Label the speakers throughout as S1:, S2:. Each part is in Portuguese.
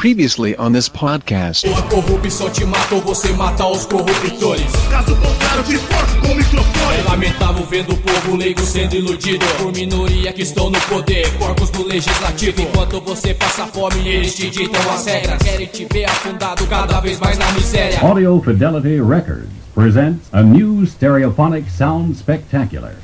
S1: Previously on this podcast.
S2: A corrupção te mata ou você mata os corruptores.
S3: Caso contrário, te corto com o microfone.
S2: É lamentável vendo o povo leigo sendo iludido por minoria que estão no poder, corpos do legislativo. Enquanto você passa fome, eles te ditam as regras. Querem te ver afundado cada vez mais na miséria.
S4: Audio Fidelity Records presents a new stereophonic sound spectacular.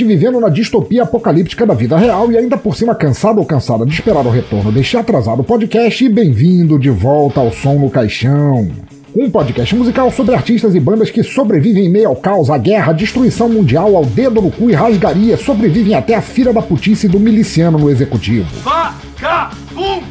S5: Vivendo na distopia apocalíptica da vida real e ainda por cima cansado ou cansada de esperar o retorno deste atrasado podcast e bem-vindo de volta ao Som no Caixão. Um podcast musical sobre artistas e bandas que sobrevivem em meio ao caos, à guerra, à destruição mundial, ao dedo no cu e rasgaria, sobrevivem até a fila da putice do miliciano no executivo.
S3: Vagabundo!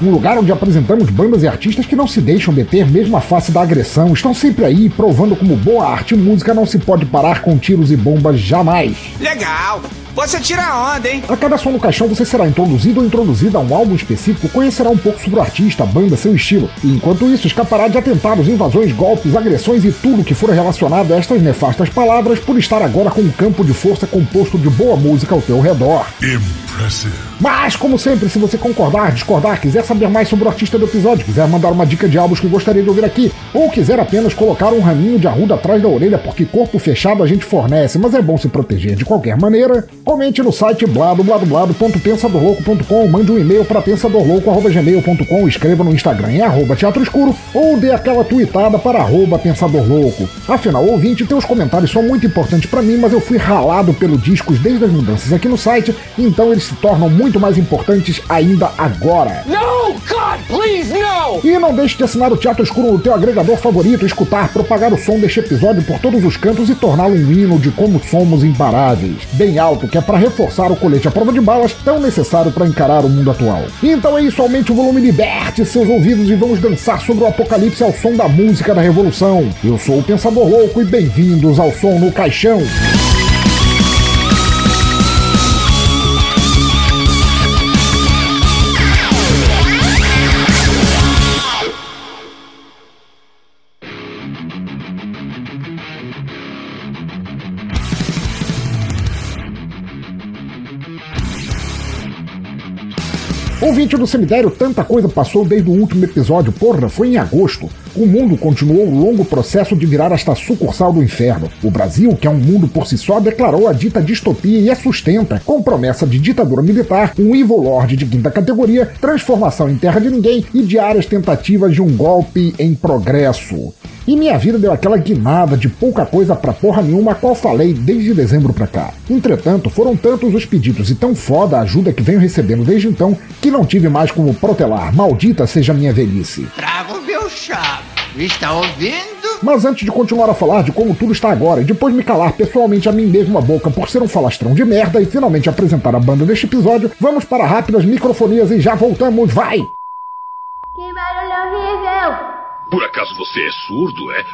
S5: Um lugar onde apresentamos bandas e artistas que não se deixam deter mesmo à face da agressão, estão sempre aí provando como boa arte e música não se pode parar com tiros e bombas jamais.
S6: Legal! Você tira a onda, hein?
S5: A cada som no caixão você será introduzido ou introduzida a um álbum específico, conhecerá um pouco sobre o artista, a banda, seu estilo. E enquanto isso, escapará de atentados, invasões, golpes, agressões e tudo que for relacionado a estas nefastas palavras por estar agora com um campo de força composto de boa música ao teu redor.
S3: Impressive.
S5: Mas, como sempre, se você concordar, discordar, quiser saber mais sobre o artista do episódio, quiser mandar uma dica de álbuns que gostaria de ouvir aqui, ou quiser apenas colocar um raminho de arruda atrás da orelha porque corpo fechado a gente fornece, mas é bom se proteger de qualquer maneira, comente no site bladobladoblado.pensadorlouco.com, mande um e-mail para pensadorlouco.gmail.com, escreva no Instagram em arroba teatro escuro ou dê aquela tweetada para arroba pensadorlouco. Afinal, ouvinte, teus comentários são muito importantes para mim, mas eu fui ralado pelo discos desde as mudanças aqui no site, então eles se tornam muito mais importantes ainda agora.
S2: No, God, please, no!
S5: E não deixe de assinar o Teatro Escuro no teu agregador favorito, escutar, propagar o som deste episódio por todos os cantos e torná-lo um hino de como somos imparáveis. Bem alto, que é para reforçar o colete à prova de balas tão necessário para encarar o mundo atual. Então é isso, aumente o volume, liberte seus ouvidos e vamos dançar sobre o apocalipse ao som da música da revolução. Eu sou o Pensador Louco e bem-vindos ao Som no Caixão. Ouvinte do cemitério, tanta coisa passou desde o último episódio. Porra, foi em agosto. O mundo continuou o longo processo de virar esta sucursal do inferno. O Brasil, que é um mundo por si só, declarou a dita distopia e a sustenta, com promessa de ditadura militar, um evil lord de quinta categoria, transformação em terra de ninguém e diárias tentativas de um golpe em progresso. E minha vida deu aquela guinada de pouca coisa pra porra nenhuma, a qual falei desde dezembro pra cá. Entretanto, foram tantos os pedidos e tão foda a ajuda que venho recebendo desde então, que não tive mais como protelar. Maldita seja a minha velhice.
S6: Trago meu chave. Está ouvindo?
S5: Mas antes de continuar a falar de como tudo está agora e depois me calar pessoalmente a mim mesmo a boca por ser um falastrão de merda e finalmente apresentar a banda deste episódio, vamos para rápidas microfonias e já voltamos, vai!
S7: Que barulho!
S3: Por acaso você é surdo, é?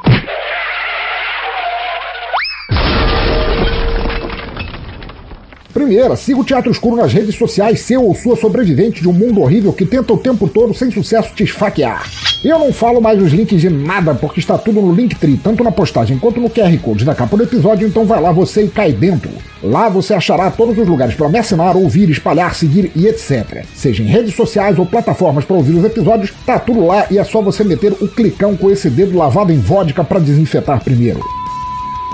S5: Primeira, siga o Teatro Escuro nas redes sociais, seu ou sua sobrevivente de um mundo horrível que tenta o tempo todo, sem sucesso, te esfaquear. Eu não falo mais os links de nada, porque está tudo no Linktree, tanto na postagem quanto no QR Code da capa do episódio, então vai lá você e cai dentro. Lá você achará todos os lugares para me assinar, ouvir, espalhar, seguir e etc. Seja em redes sociais ou plataformas para ouvir os episódios, tá tudo lá e é só você meter o clicão com esse dedo lavado em vodka para desinfetar primeiro.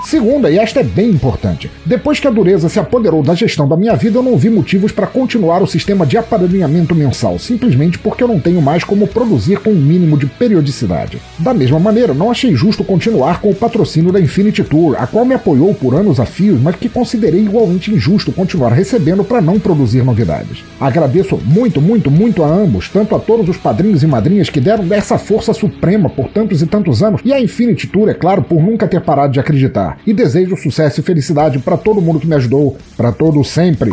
S5: Segunda, e esta é bem importante, depois que a dureza se apoderou da gestão da minha vida, eu não vi motivos para continuar o sistema de aparelhamento mensal, simplesmente porque eu não tenho mais como produzir com um mínimo de periodicidade. Da mesma maneira, não achei justo continuar com o patrocínio da Infinity Tour, a qual me apoiou por anos a fio, mas que considerei igualmente injusto continuar recebendo para não produzir novidades. Agradeço muito, muito, muito a ambos, tanto a todos os padrinhos e madrinhas que deram dessa força suprema por tantos e tantos anos, e a Infinity Tour, é claro, por nunca ter parado de acreditar e desejo sucesso e felicidade para todo mundo que me ajudou, para todos sempre.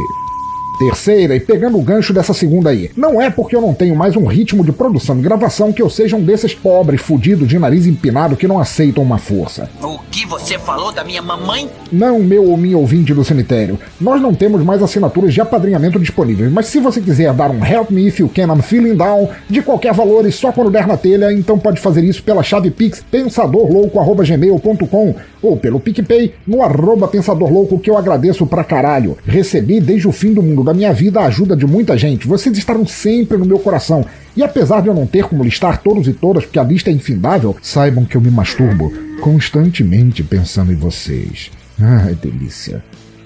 S5: Terceira, e pegando o gancho dessa segunda aí, não é porque eu não tenho mais um ritmo de produção e gravação que eu seja um desses pobres fudidos de nariz empinado que não aceitam uma força.
S6: O que você falou da minha mamãe?
S5: Não, meu ou minha ouvinte do cemitério. Nós não temos mais assinaturas de apadrinhamento disponíveis, mas se você quiser dar um Help Me If You Can I'm Feeling Down de qualquer valor e só quando der na telha, então pode fazer isso pela chave pix pensadorlouco.gmail.com ou pelo PicPay no arroba pensadorlouco que eu agradeço pra caralho. Recebi desde o fim do mundo da minha vida a ajuda de muita gente. Vocês estaram sempre no meu coração. E apesar de eu não ter como listar todos e todas, porque a lista é infindável, saibam que eu me masturbo constantemente pensando em vocês. Ai, delícia.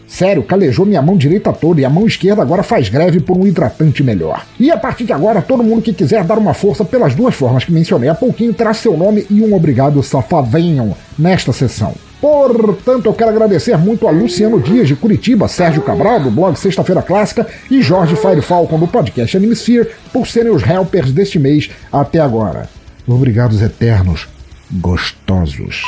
S5: Sério, calejou minha mão direita toda e a mão esquerda agora faz greve por um hidratante melhor. E a partir de agora, todo mundo que quiser dar uma força pelas duas formas que mencionei há pouquinho terá seu nome e um obrigado safadinho nesta sessão. Portanto, eu quero agradecer muito a Luciano Dias de Curitiba, Sérgio Cabral do blog Sexta-feira Clássica e Jorge Fire Falcon do podcast Animesphere por serem os helpers deste mês até agora. Obrigados eternos, gostosos.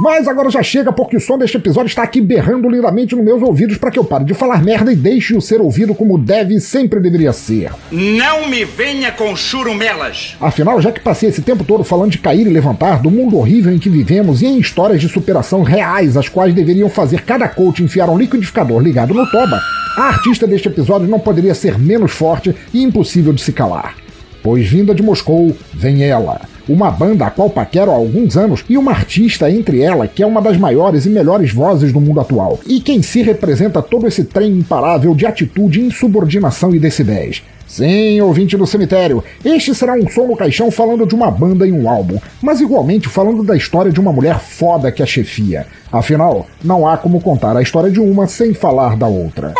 S5: Mas agora já chega porque o som deste episódio está aqui berrando lindamente nos meus ouvidos para que eu pare de falar merda e deixe-o ser ouvido como deve e sempre deveria ser.
S6: Não me venha com churumelas.
S5: Afinal, já que passei esse tempo todo falando de cair e levantar, do mundo horrível em que vivemos e em histórias de superação reais, as quais deveriam fazer cada coach enfiar um liquidificador ligado no toba, a artista deste episódio não poderia ser menos forte e impossível de se calar. Pois vinda de Moscou, vem ela. Uma banda a qual paquero há alguns anos e uma artista entre ela que é uma das maiores e melhores vozes do mundo atual. E quem se representa todo esse trem imparável de atitude, insubordinação e decibéis. Sim, ouvinte do cemitério, este será um som no caixão falando de uma banda e um álbum, mas igualmente falando da história de uma mulher foda que a chefia. Afinal, não há como contar a história de uma sem falar da outra.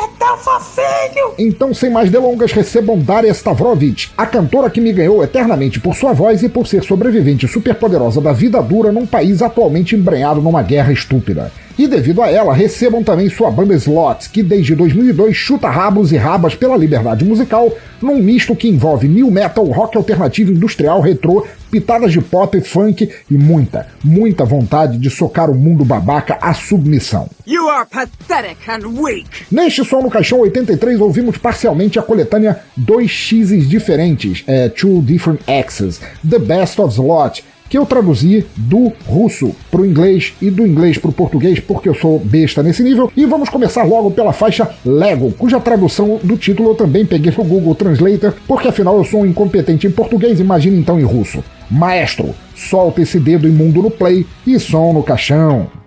S5: Então, sem mais delongas, recebam Daria Stavrovich, a cantora que me ganhou eternamente por sua voz e por ser sobrevivente superpoderosa da vida dura num país atualmente embrenhado numa guerra estúpida. E devido a ela, recebam também sua banda Slots, que desde 2002 chuta rabos e rabas pela liberdade musical, num misto que envolve new metal, rock alternativo industrial, retrô, pitadas de pop, funk e muita, muita vontade de socar o mundo babaca à submissão.
S8: You are pathetic and weak.
S5: Neste som no Caixão 83 ouvimos parcialmente a coletânea Dois X's Diferentes, é, Two Different X's, The Best of Slot, que eu traduzi do russo pro inglês e do inglês pro português, porque eu sou besta nesse nível. E vamos começar logo pela faixa Lego, cuja tradução do título eu também peguei no Google Translator, porque afinal eu sou um incompetente em português, imagine então em russo. Maestro, solta esse dedo imundo no play e som no caixão.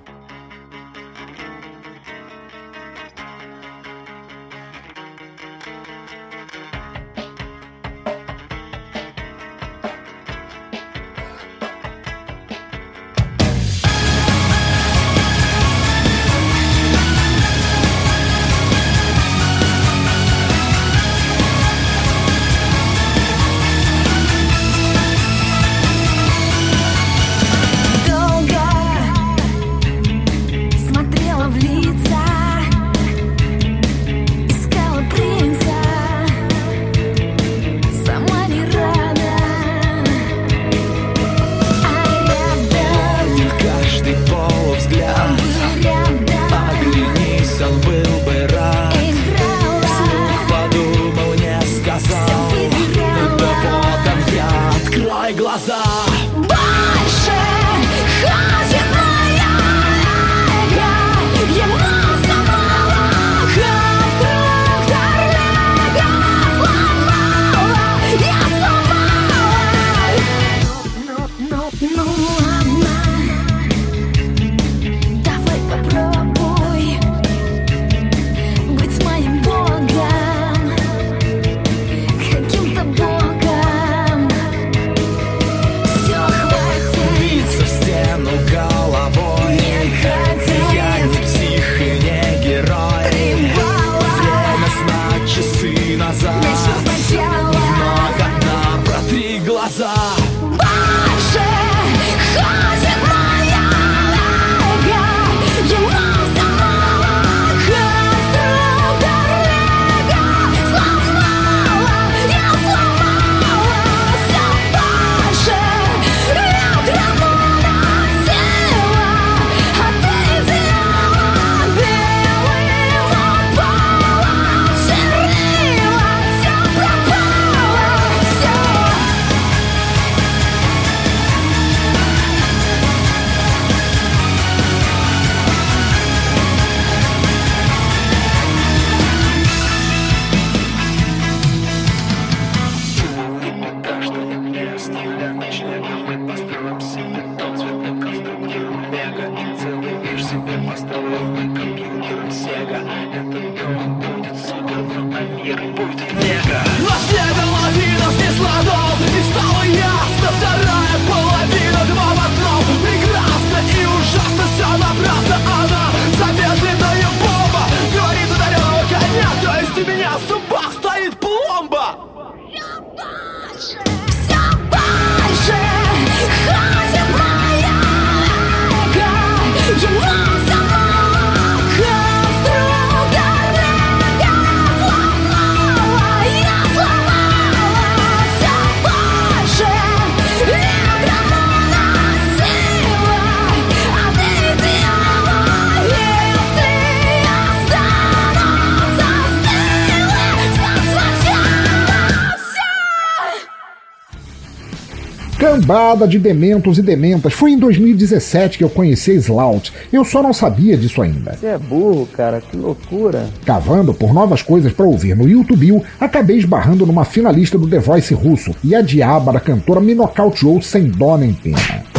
S5: Cambada de dementos e dementas. Foi em 2017 que eu conheci a Slout. Eu só não sabia disso ainda.
S9: Você é burro, cara, que loucura.
S5: Cavando por novas coisas para ouvir no YouTube, acabei esbarrando numa finalista do The Voice russo e a diaba da cantora me nocauteou sem dó nem pena.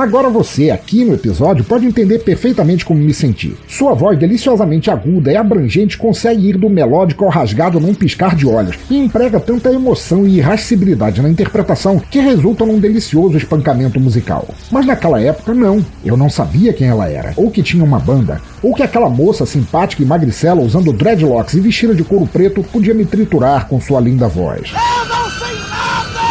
S5: Agora você, aqui no episódio, pode entender perfeitamente como me senti. Sua voz deliciosamente aguda e abrangente consegue ir do melódico ao rasgado num piscar de olhos e emprega tanta emoção e irascibilidade na interpretação que resulta num delicioso espancamento musical. Mas naquela época, não. Eu não sabia quem ela era, ou que tinha uma banda, ou que aquela moça simpática e magricela usando dreadlocks e vestida de couro preto podia me triturar com sua linda voz.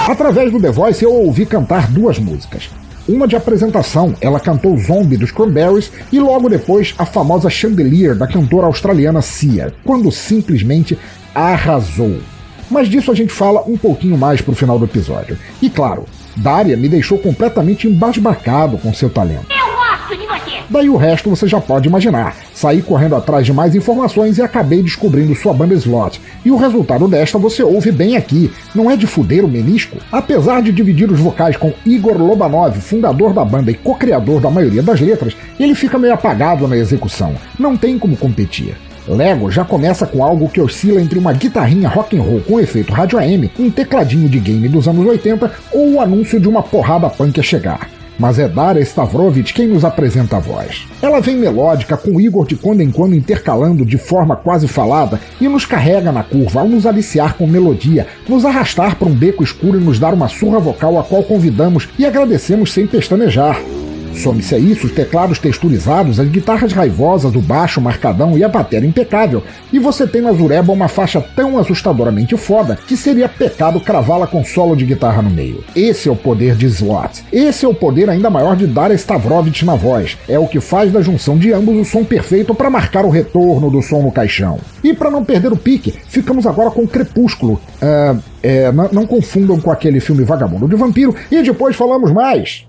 S5: Através do The Voice eu ouvi cantar duas músicas. Uma de apresentação, ela cantou Zombie dos Cranberries e logo depois a famosa Chandelier da cantora australiana Sia, quando simplesmente arrasou. Mas disso a gente fala um pouquinho mais pro final do episódio. E claro, Daria me deixou completamente embasbacado com seu talento. Daí o resto você já pode imaginar. Saí correndo atrás de mais informações e acabei descobrindo sua banda Slot. E o resultado desta você ouve bem aqui. Não é de fuder o menisco? Apesar de dividir os vocais com Igor Lobanov, fundador da banda e co-criador da maioria das letras, ele fica meio apagado na execução. Não tem como competir. Lego já começa com algo que oscila entre uma guitarrinha rock and roll com efeito rádio AM, um tecladinho de game dos anos 80 ou o anúncio de uma porrada punk a chegar mas é Daria Stavrovich quem nos apresenta a voz. Ela vem melódica, com Igor de quando em quando intercalando de forma quase falada e nos carrega na curva ao nos aliciar com melodia, nos arrastar para um beco escuro e nos dar uma surra vocal a qual convidamos e agradecemos sem pestanejar. Some-se a isso os teclados texturizados, as guitarras raivosas, o baixo marcadão e a bateria impecável, e você tem na Zureba uma faixa tão assustadoramente foda que seria pecado cravá-la com solo de guitarra no meio. Esse é o poder de Slot. Esse é o poder ainda maior de Daria Stavrovich na voz. É o que faz da junção de ambos o som perfeito para marcar o retorno do som no caixão. E para não perder o pique, ficamos agora com Crepúsculo. Ah, é, não confundam com aquele filme Vagabundo de Vampiro, e depois falamos mais.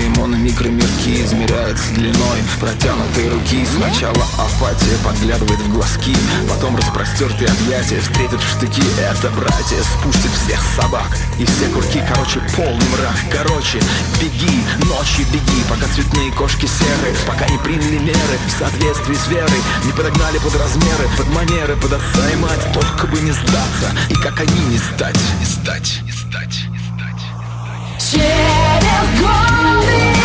S10: Корпоративно-примитивные мономикромирки Измеряются длиной. Протянутой руки Сначала апатия подглядывает в глазки Потом распростертые объятия встретят в штыки. Это братья спустят всех собак И все курки, короче, полный мрак. Короче, беги, ночью беги Пока цветные кошки серые Пока не приняли меры в соответствии с верой. Не подогнали под размеры, под манеры, под отца и мать. Только бы не сдаться И как они не стать, не стать, не стать, не стать
S11: Just calling.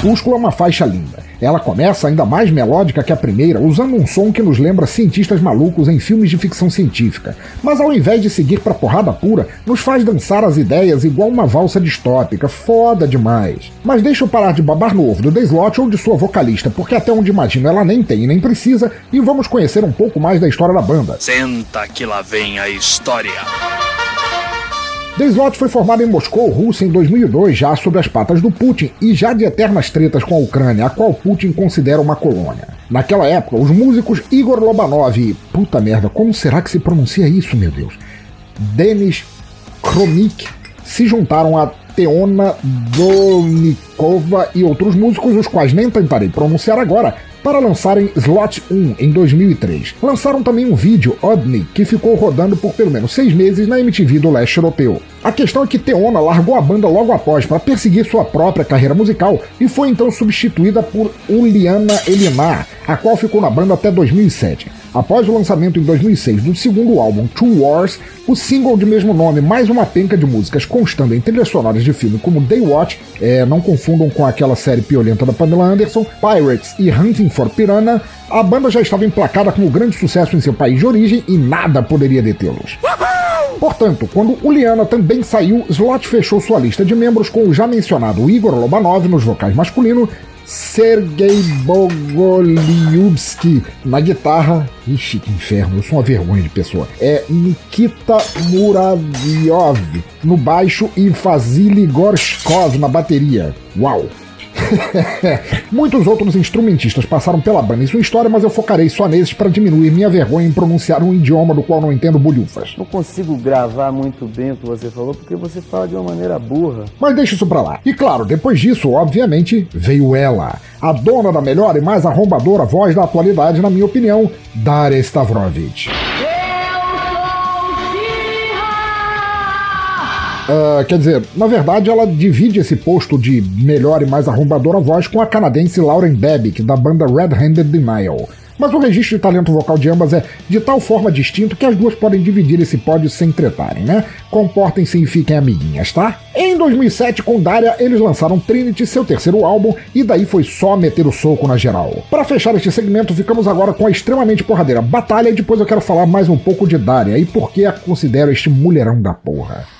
S5: Crepúsculo é uma faixa linda. Ela começa ainda mais melódica que a primeira, usando um som que nos lembra cientistas malucos em filmes de ficção científica. Mas ao invés de seguir pra porrada pura, nos faz dançar as ideias igual uma valsa distópica. Foda demais. Mas deixa eu parar de babar no ovo do The Slot ou de sua vocalista, porque até onde imagino ela nem tem e nem precisa, e vamos conhecer um pouco mais da história da banda.
S12: Senta que lá vem a história.
S5: The Slot foi formado em Moscou, Rússia, em 2002, já sob as patas do Putin e já de eternas tretas com a Ucrânia, a qual Putin considera uma colônia. Naquela época, os músicos Igor Lobanov e. Puta merda, como será que se pronuncia isso, meu Deus? Denis Kromik se juntaram a Teona Dolnikova e outros músicos, os quais nem tentarei pronunciar agora, para lançarem Slot 1 em 2003. Lançaram também um vídeo, Odny, que ficou rodando por pelo menos seis meses na MTV do leste europeu. A questão é que Teona largou a banda logo após para perseguir sua própria carreira musical e foi então substituída por Uliana Elinar, a qual ficou na banda até 2007. Após o lançamento em 2006 do segundo álbum Two Wars, o single de mesmo nome, mais uma penca de músicas constando em trilhas sonoras de filme como Day Watch, é, não confundam com aquela série piolenta da Pamela Anderson, Pirates e Hunting for Piranha, a banda já estava emplacada como grande sucesso em seu país de origem e nada poderia detê-los. Portanto, quando Uliana também saiu, Slot fechou sua lista de membros com o já mencionado Igor Lobanov nos vocais masculinos, Sergei Bogoliubski na guitarra. Ixi, que inferno, eu sou uma vergonha de pessoa. É Nikita Muravyov no baixo e Vasily Gorshkov na bateria. Uau! Muitos outros instrumentistas passaram pela banda em sua história, mas eu focarei só nesses para diminuir minha vergonha em pronunciar um idioma do qual não entendo bolhufas.
S9: Não consigo gravar muito bem o que você falou porque você fala de uma maneira burra.
S5: Mas deixa isso pra lá. E claro, depois disso, obviamente, veio ela. A dona da melhor e mais arrombadora voz da atualidade, na minha opinião, Daria Stavrovich. Uh, quer dizer, na verdade, ela divide esse posto de melhor e mais arrombadora voz com a canadense Lauren Babick, da banda Red Handed Denial. Mas o registro de talento vocal de ambas é de tal forma distinto que as duas podem dividir esse pódio sem tretarem, né? Comportem-se e fiquem amiguinhas, tá? Em 2007, com Daria, eles lançaram Trinity, seu terceiro álbum, e daí foi só meter o soco na geral. Para fechar este segmento, ficamos agora com a extremamente porradeira Batalha, e depois eu quero falar mais um pouco de Daria e por que a considero este mulherão da porra.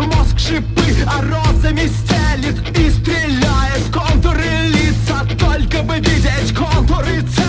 S13: В мозг шипы, а розами стелит. И стреляет в контуры лица Только бы видеть контуры цели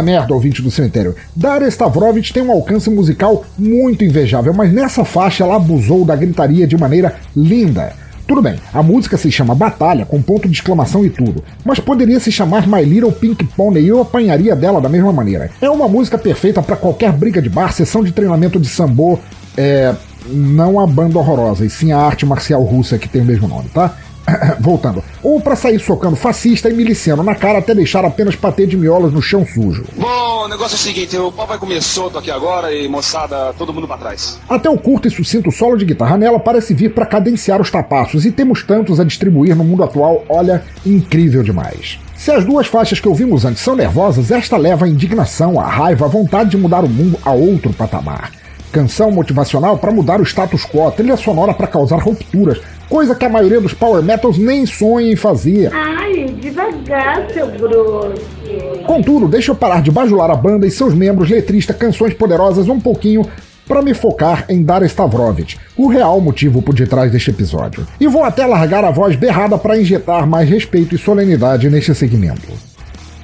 S5: Puta merda, ouvinte do cemitério. Daria Stavrovich tem um alcance musical muito invejável, mas nessa faixa ela abusou da gritaria de maneira linda. Tudo bem, a música se chama Batalha, com ponto de exclamação e tudo, mas poderia se chamar My Little Pink Pony e eu apanharia dela da mesma maneira. É uma música perfeita para qualquer briga de bar, sessão de treinamento de sambo, é. Não a banda horrorosa, e sim a arte marcial russa que tem o mesmo nome, tá? Voltando. Ou para sair socando fascista e miliciano na cara até deixar apenas patê de miolos no chão sujo.
S14: Bom, o negócio é o seguinte, o pau vai comer solto aqui agora e moçada, todo mundo pra trás.
S5: Até o curto e sucinto solo de guitarra nela parece vir para cadenciar os tapaços, e temos tantos a distribuir no mundo atual, olha, incrível demais. Se as duas faixas que ouvimos antes são nervosas, esta leva a indignação, a raiva, a vontade de mudar o mundo a outro patamar. Canção motivacional para mudar o status quo, trilha sonora para causar rupturas, coisa que a maioria dos power metals nem sonha em fazer.
S15: Ai, devagar, seu grosso.
S5: Contudo, deixa eu parar de bajular a banda e seus membros, letrista, canções poderosas um pouquinho para me focar em Dara Stavrovich, o real motivo por detrás deste episódio. E vou até largar a voz berrada para injetar mais respeito e solenidade neste segmento.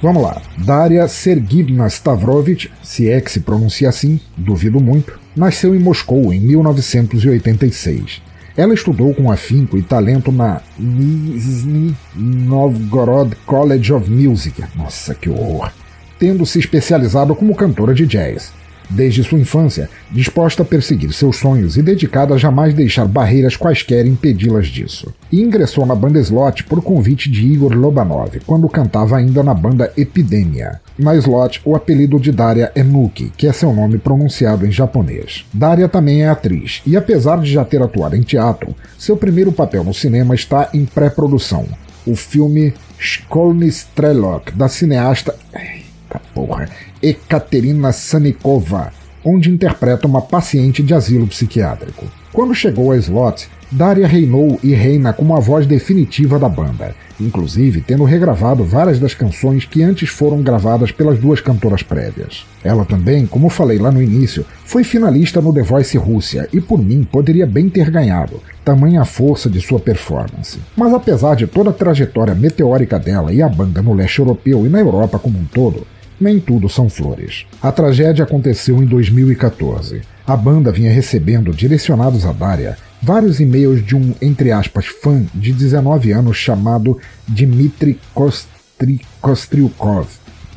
S5: Vamos lá. Daria Sergivna Stavrovich, se é que se pronuncia assim, duvido muito, nasceu em Moscou em 1986. Ela estudou com afinco e talento na Nizhny Novgorod College of Music. Nossa, que horror! Tendo se especializado como cantora de jazz. Desde sua infância, disposta a perseguir seus sonhos e dedicada a jamais deixar barreiras quaisquer impedi-las disso. E ingressou na banda Slot por convite de Igor Lobanov, quando cantava ainda na banda Epidemia. Na Slot, o apelido de Daria é Nuki, que é seu nome pronunciado em japonês. Daria também é atriz, e apesar de já ter atuado em teatro, seu primeiro papel no cinema está em pré-produção. O filme Shkolny Strelok, da cineasta. Eita porra! Ekaterina Sanikova, onde interpreta uma paciente de asilo psiquiátrico. Quando chegou a Slot, Daria reinou e reina como a voz definitiva da banda, inclusive tendo regravado várias das canções que antes foram gravadas pelas duas cantoras prévias. Ela também, como falei lá no início, foi finalista no The Voice Rússia e por mim poderia bem ter ganhado, tamanha a força de sua performance. Mas apesar de toda a trajetória meteórica dela e a banda no leste europeu e na Europa como um todo, nem tudo são flores. A tragédia aconteceu em 2014. A banda vinha recebendo, direcionados a Daria, vários e-mails de um, entre aspas, fã de 19 anos chamado Dmitry Kostri Kostriukov.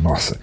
S5: Nossa.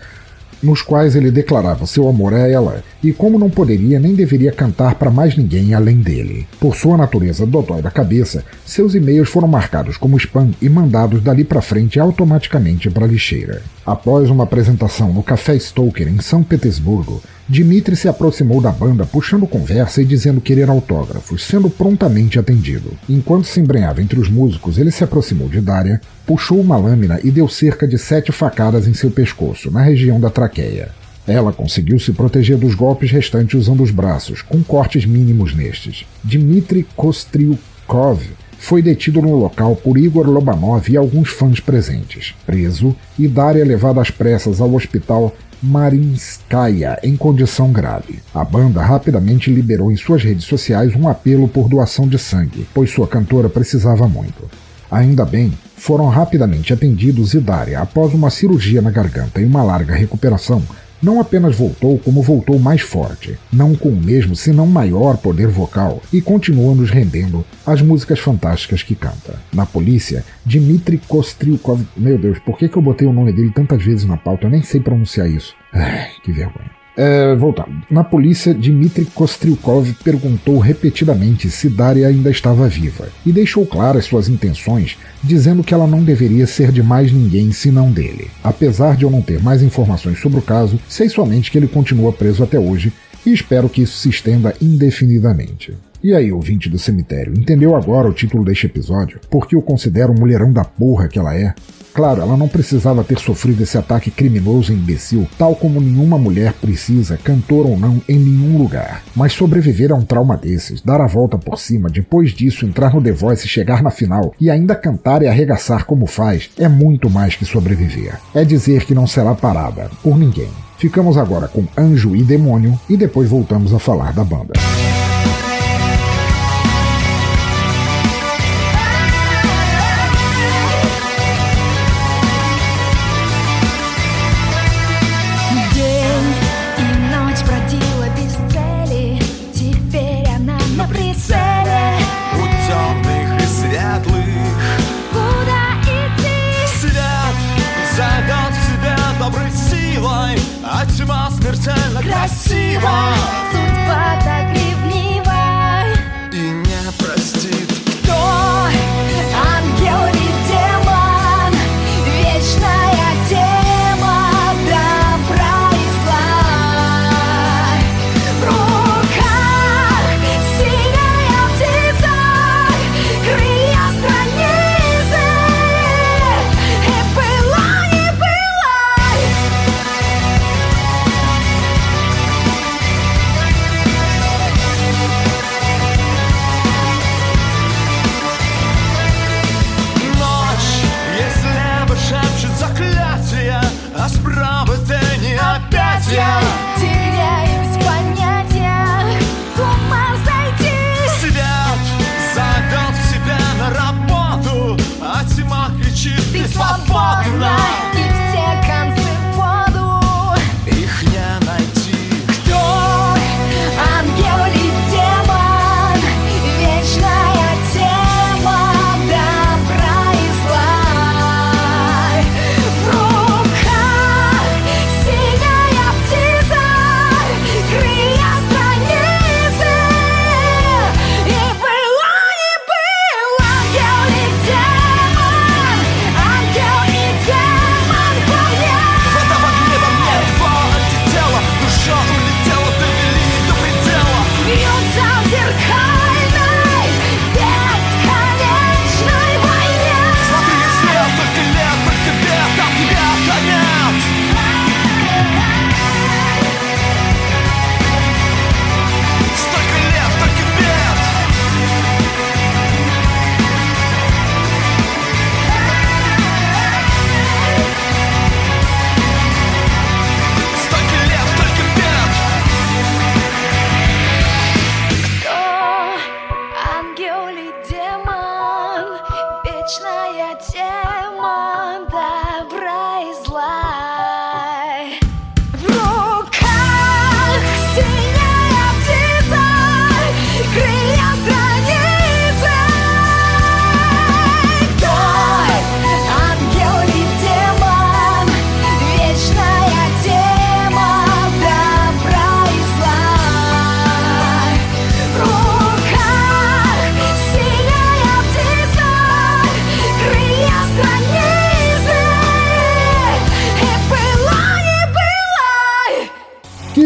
S5: Nos quais ele declarava seu amor a ela e como não poderia nem deveria cantar para mais ninguém além dele. Por sua natureza dodói da cabeça, seus e-mails foram marcados como spam e mandados dali para frente automaticamente para a lixeira. Após uma apresentação no Café Stoker em São Petersburgo, Dmitry se aproximou da banda puxando conversa e dizendo querer autógrafos, sendo prontamente atendido. Enquanto se embrenhava entre os músicos, ele se aproximou de Daria, puxou uma lâmina e deu cerca de sete facadas em seu pescoço, na região da traqueia. Ela conseguiu se proteger dos golpes restantes usando os braços, com cortes mínimos nestes. Dmitry Kostriukov foi detido no local por Igor Lobanov e alguns fãs presentes. Preso, e Daria levada às pressas ao hospital Marinskaya em condição grave. A banda rapidamente liberou em suas redes sociais um apelo por doação de sangue, pois sua cantora precisava muito. Ainda bem, foram rapidamente atendidos e Daria, após uma cirurgia na garganta e uma larga recuperação, não apenas voltou, como voltou mais forte, não com o mesmo, senão maior poder vocal, e continua nos rendendo as músicas fantásticas que canta. Na polícia, Dmitry Kostriukov. Meu Deus, por que, que eu botei o nome dele tantas vezes na pauta? Eu nem sei pronunciar isso. Ai, que vergonha. É, voltando. Na polícia, Dmitry Kostriukov perguntou repetidamente se Daria ainda estava viva e deixou claras suas intenções, dizendo que ela não deveria ser de mais ninguém senão dele. Apesar de eu não ter mais informações sobre o caso, sei somente que ele continua preso até hoje e espero que isso se estenda indefinidamente. E aí, ouvinte do cemitério, entendeu agora o título deste episódio? Porque eu considero mulherão da porra que ela é? Claro, ela não precisava ter sofrido esse ataque criminoso e imbecil, tal como nenhuma mulher precisa, cantor ou não, em nenhum lugar. Mas sobreviver a um trauma desses, dar a volta por cima, depois disso entrar no The Voice e chegar na final, e ainda cantar e arregaçar como faz, é muito mais que sobreviver. É dizer que não será parada, por ninguém. Ficamos agora com Anjo e Demônio e depois voltamos a falar da banda.
S10: смертельно красива
S11: Судьба так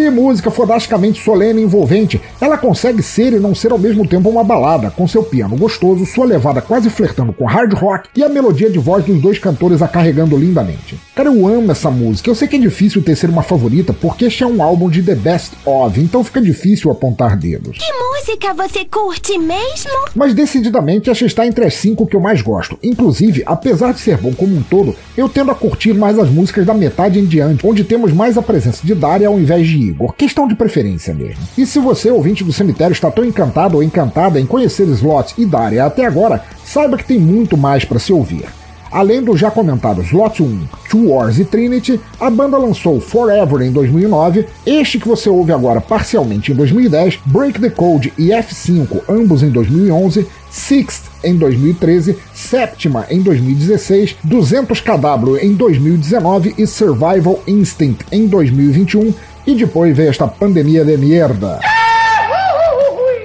S5: música fodasticamente solene e envolvente, ela consegue ser e não ser ao mesmo tempo uma balada, com seu piano gostoso, sua levada quase flertando com hard rock e a melodia de voz dos dois cantores a carregando lindamente. Cara, eu amo essa música. Eu sei que é difícil ter ser uma favorita, porque este é um álbum de The Best Of, então fica difícil apontar dedos.
S11: Que música você curte mesmo?
S5: Mas decididamente esta está entre as cinco que eu mais gosto. Inclusive, apesar de ser bom como um todo, eu tendo a curtir mais as músicas da metade em diante, onde temos mais a presença de Daria ao invés de Igor. Questão de preferência mesmo. E se você, ouvinte do cemitério, está tão encantado ou encantada em conhecer Slots e Daria até agora, saiba que tem muito mais para se ouvir. Além dos já comentados Slot 1, Two Wars e Trinity, a banda lançou Forever em 2009, este que você ouve agora parcialmente em 2010, Break the Code e F5, ambos em 2011, Sixth em 2013, Séptima em 2016, 200 KW em 2019 e Survival Instinct em 2021, e depois veio esta pandemia de merda.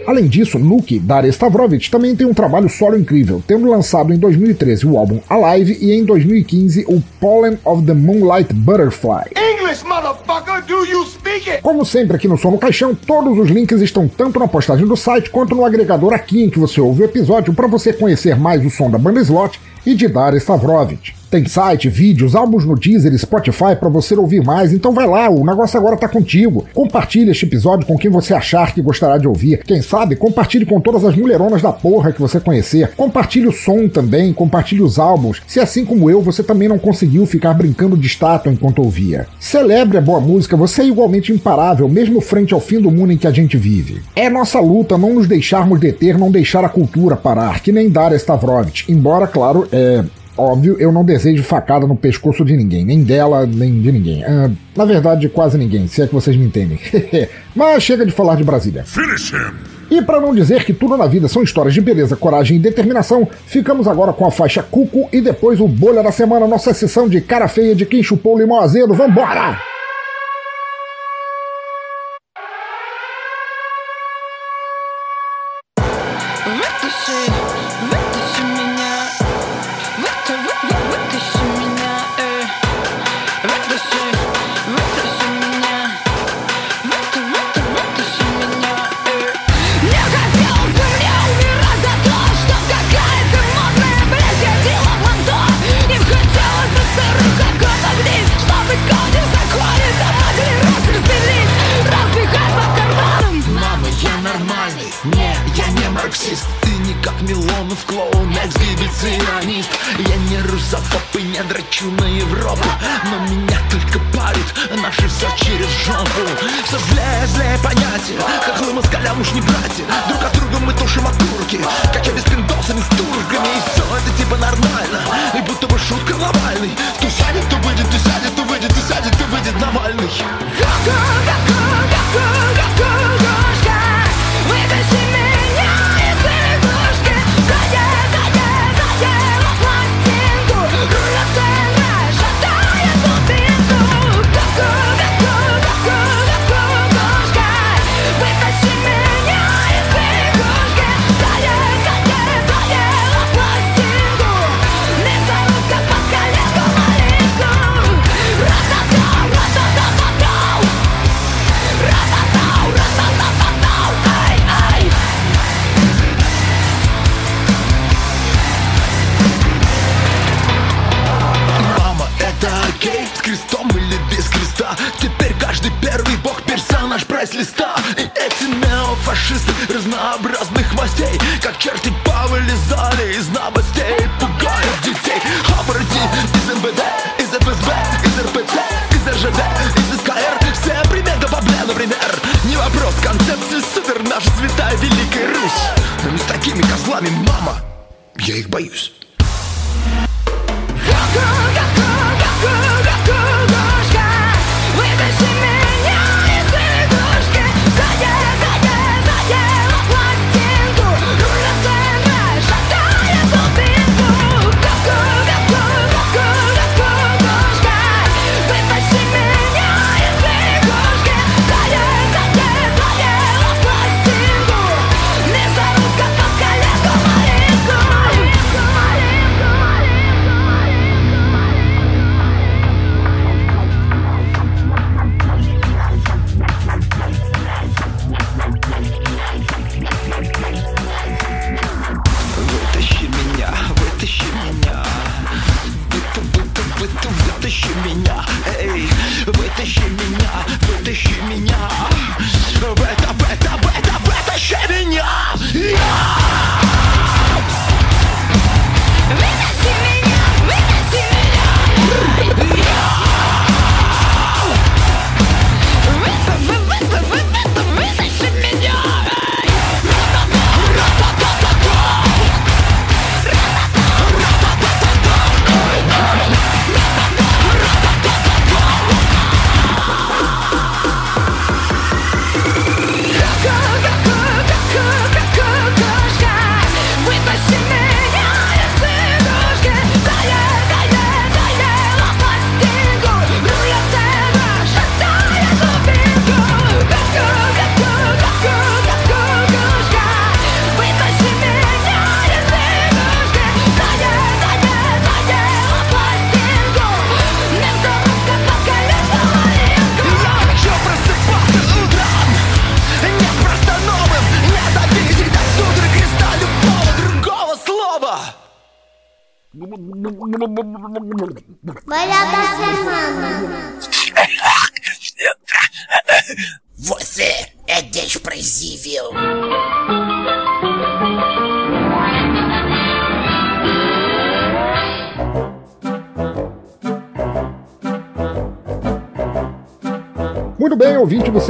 S5: Além disso, Nuke, Daria Stavrovich, também tem um trabalho solo incrível, tendo lançado em 2013 o álbum Alive e em 2015 o Pollen of the Moonlight Butterfly.
S16: English, motherfucker, do you speak it?
S5: Como sempre aqui no Som no Caixão, todos os links estão tanto na postagem do site quanto no agregador aqui em que você ouve o episódio para você conhecer mais o som da banda Slot e de Daria Stavrovich. Tem site, vídeos, álbuns no Deezer Spotify para você ouvir mais, então vai lá, o negócio agora tá contigo. Compartilhe este episódio com quem você achar que gostará de ouvir. Quem sabe, compartilhe com todas as mulheronas da porra que você conhecer. Compartilhe o som também, compartilhe os álbuns, se assim como eu você também não conseguiu ficar brincando de estátua enquanto ouvia. Celebre a boa música, você é igualmente imparável, mesmo frente ao fim do mundo em que a gente vive. É nossa luta não nos deixarmos deter, não deixar a cultura parar, que nem Daria Stavrovich, embora, claro, é, Óbvio, eu não desejo facada no pescoço de ninguém, nem dela, nem de ninguém. Ah, na verdade, quase ninguém, se é que vocês me entendem. Mas chega de falar de Brasília.
S16: Finish him!
S5: E para não dizer que tudo na vida são histórias de beleza, coragem e determinação, ficamos agora com a faixa Cuco e depois o Bolha da Semana, nossa sessão de cara feia de quem chupou o limão azedo. Vambora!
S10: Москалям уж не братья Друг от друга мы тушим окурки, как я без с турками И все это типа нормально, и будто бы шутка глобальный. Кто сядет, то выйдет, кто сядет, то выйдет, кто сядет, то выйдет Навальный.
S11: Вытащи
S10: черти повылезали из новостей Пугают детей. Обороти из МВД, из ФСБ, из РПЦ, из РЖД, из СКР. Все приметы бабля, например. Не вопрос, концепции супер, наша святая Великая Русь. Но не с такими козлами, мама. Я их боюсь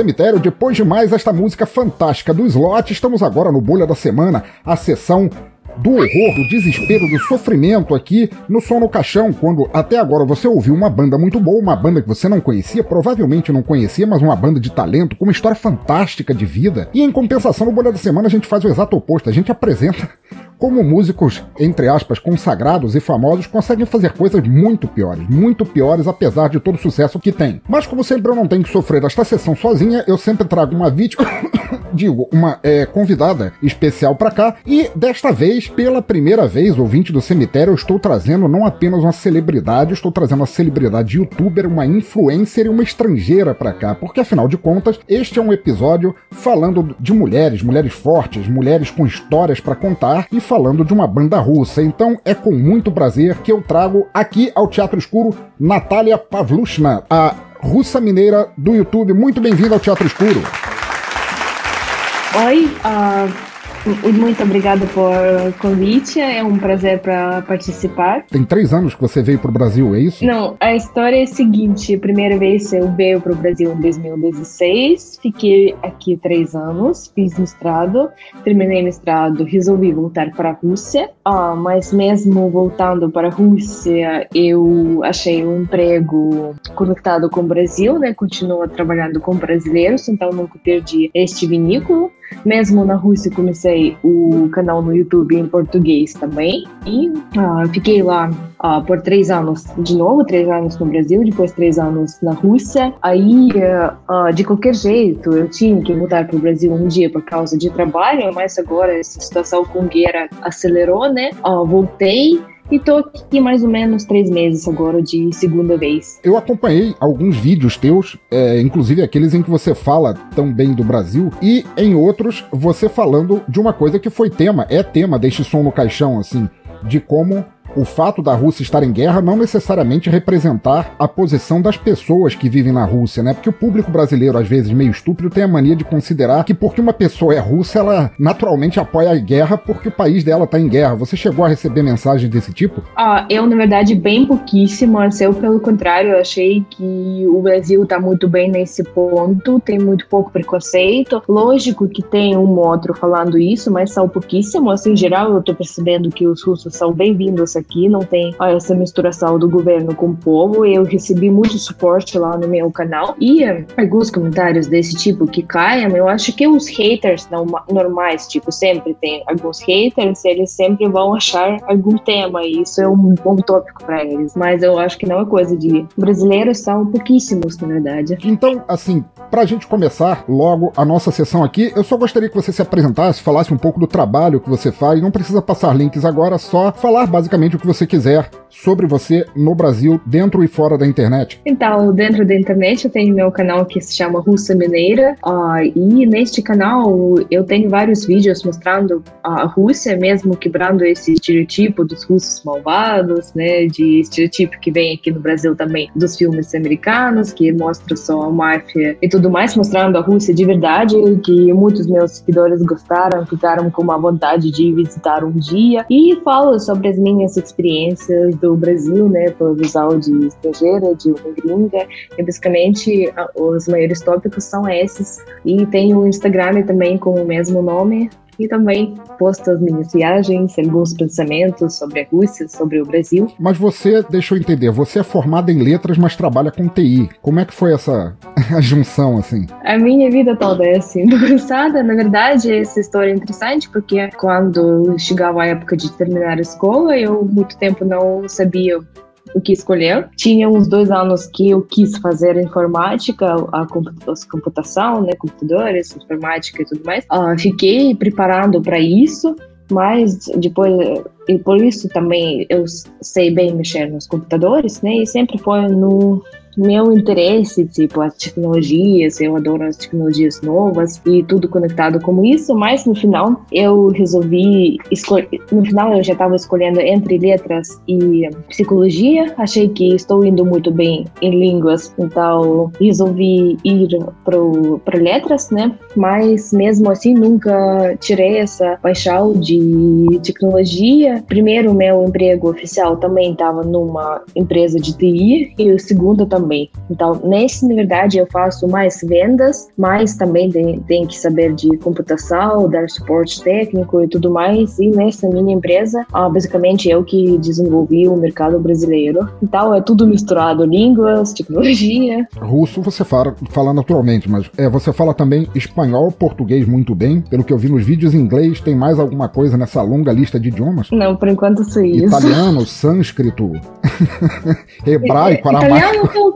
S5: cemitério, depois de mais esta música fantástica do Slot, estamos agora no Bolha da Semana, a sessão do horror, do desespero, do sofrimento aqui no Som no Caixão, quando até agora você ouviu uma banda muito boa, uma banda que você não conhecia, provavelmente não conhecia, mas uma banda de talento, com uma história fantástica de vida. E em compensação, no Bolha da Semana a gente faz o exato oposto, a gente apresenta como músicos, entre aspas, consagrados e famosos conseguem fazer coisas muito piores, muito piores, apesar de todo o sucesso que tem. Mas como sempre eu não tenho que sofrer esta sessão sozinha, eu sempre trago uma vítima, digo, uma é, convidada especial para cá, e desta vez, pela primeira vez, ouvinte do cemitério, eu estou trazendo não apenas uma celebridade, eu estou trazendo uma celebridade youtuber, uma influencer e uma estrangeira para cá, porque afinal de contas, este é um episódio falando de mulheres, mulheres fortes, mulheres com histórias para contar e falando de uma banda russa. Então é com muito prazer que eu trago aqui ao Teatro Escuro Natália Pavlushna, a russa mineira do YouTube. Muito bem-vinda ao Teatro Escuro.
S17: Oi, ah, muito obrigada por convite. É um prazer para participar.
S5: Tem três anos que você veio para o Brasil, é isso?
S17: Não, a história é a seguinte: a primeira vez eu veio para o Brasil em 2016, fiquei aqui três anos, fiz mestrado, terminei mestrado, resolvi voltar para a Rússia. Ah, mas mesmo voltando para a Rússia, eu achei um emprego conectado com o Brasil, né? Continuo trabalhando com brasileiros, então nunca perdi este vínculo. Mesmo na Rússia, comecei o canal no YouTube em português também. E ah, fiquei lá ah, por três anos de novo, três anos no Brasil, depois três anos na Rússia. Aí, ah, de qualquer jeito, eu tinha que voltar para o Brasil um dia por causa de trabalho, mas agora essa situação com guerra acelerou, né? voltei. E tô aqui mais ou menos três meses agora de segunda vez.
S5: Eu acompanhei alguns vídeos teus, é, inclusive aqueles em que você fala tão bem do Brasil, e em outros você falando de uma coisa que foi tema, é tema deste som no caixão, assim, de como o fato da Rússia estar em guerra não necessariamente representar a posição das pessoas que vivem na Rússia, né? Porque o público brasileiro, às vezes meio estúpido, tem a mania de considerar que porque uma pessoa é russa, ela naturalmente apoia a guerra porque o país dela está em guerra. Você chegou a receber mensagens desse tipo?
S17: Ah, eu, na verdade, bem pouquíssimo. Eu, pelo contrário, eu achei que o Brasil está muito bem nesse ponto, tem muito pouco preconceito. Lógico que tem um outro falando isso, mas são pouquíssimos. Assim, em geral, eu estou percebendo que os russos são bem-vindos aqui aqui, não tem essa misturação do governo com o povo. Eu recebi muito suporte lá no meu canal e eh, alguns comentários desse tipo que caem. Eu acho que os haters não, normais, tipo, sempre tem alguns haters, eles sempre vão achar algum tema e isso é um bom tópico para eles. Mas eu acho que não é coisa de brasileiros, são pouquíssimos, na verdade.
S5: Então, assim, pra gente começar logo a nossa sessão aqui, eu só gostaria que você se apresentasse, falasse um pouco do trabalho que você faz. Não precisa passar links agora, só falar basicamente o que você quiser sobre você no Brasil, dentro e fora da internet.
S17: Então, dentro da internet eu tenho meu canal que se chama Russa Mineira, uh, e neste canal eu tenho vários vídeos mostrando a Rússia, mesmo quebrando esse estereotipo dos russos malvados, né, de estereotipo que vem aqui no Brasil também dos filmes americanos, que mostra só a máfia e tudo mais, mostrando a Rússia de verdade, que muitos meus seguidores gostaram, ficaram com uma vontade de visitar um dia, e falo sobre as minhas experiências do Brasil, né, pela visão de estrangeira, de uma gringa, e basicamente os maiores tópicos são esses. E tem o Instagram também com o mesmo nome, e também posto as minhas viagens, alguns pensamentos sobre a Rússia, sobre o Brasil.
S5: Mas você, deixa eu entender, você é formada em letras, mas trabalha com TI. Como é que foi essa junção, assim?
S17: A minha vida toda é assim, bagunçada. Na verdade, essa história é interessante porque quando chegava a época de terminar a escola, eu muito tempo não sabia o que escolher. Tinha uns dois anos que eu quis fazer informática, a computação, né, computadores, informática e tudo mais. Uh, fiquei preparando para isso, mas depois e por isso também eu sei bem mexer nos computadores, né? E sempre foi no meu interesse, tipo, as tecnologias, eu adoro as tecnologias novas e tudo conectado com isso, mas no final eu resolvi escolher, no final eu já estava escolhendo entre letras e psicologia, achei que estou indo muito bem em línguas, então resolvi ir para letras, né? Mas mesmo assim nunca tirei essa paixão de tecnologia. Primeiro, meu emprego oficial também estava numa empresa de TI e o segundo também. Então, nesse, na verdade, eu faço mais vendas, mas também tem que saber de computação, dar suporte técnico e tudo mais. E nessa minha empresa, ah, basicamente eu que desenvolvi o mercado brasileiro. Então, é tudo misturado: línguas, tecnologia.
S5: Russo você fala, fala naturalmente, mas é, você fala também espanhol, português muito bem. Pelo que eu vi nos vídeos inglês, tem mais alguma coisa nessa longa lista de idiomas?
S17: Não, por enquanto só isso.
S5: Italiano, sânscrito, hebraico, aramaico.
S17: Italiano,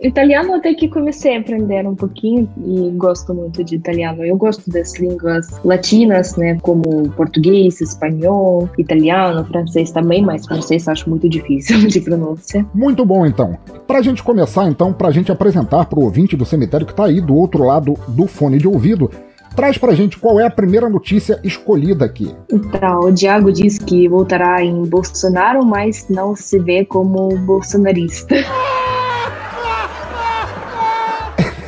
S17: Italiano até que comecei a aprender um pouquinho e gosto muito de italiano. Eu gosto das línguas latinas, né, como português, espanhol, italiano, francês também, mas francês acho muito difícil de pronúncia.
S5: Muito bom, então. Pra gente começar, então, pra gente apresentar pro ouvinte do cemitério que tá aí do outro lado do fone de ouvido, Traz pra gente qual é a primeira notícia escolhida aqui.
S17: Então, o Diago diz que voltará em Bolsonaro, mas não se vê como bolsonarista.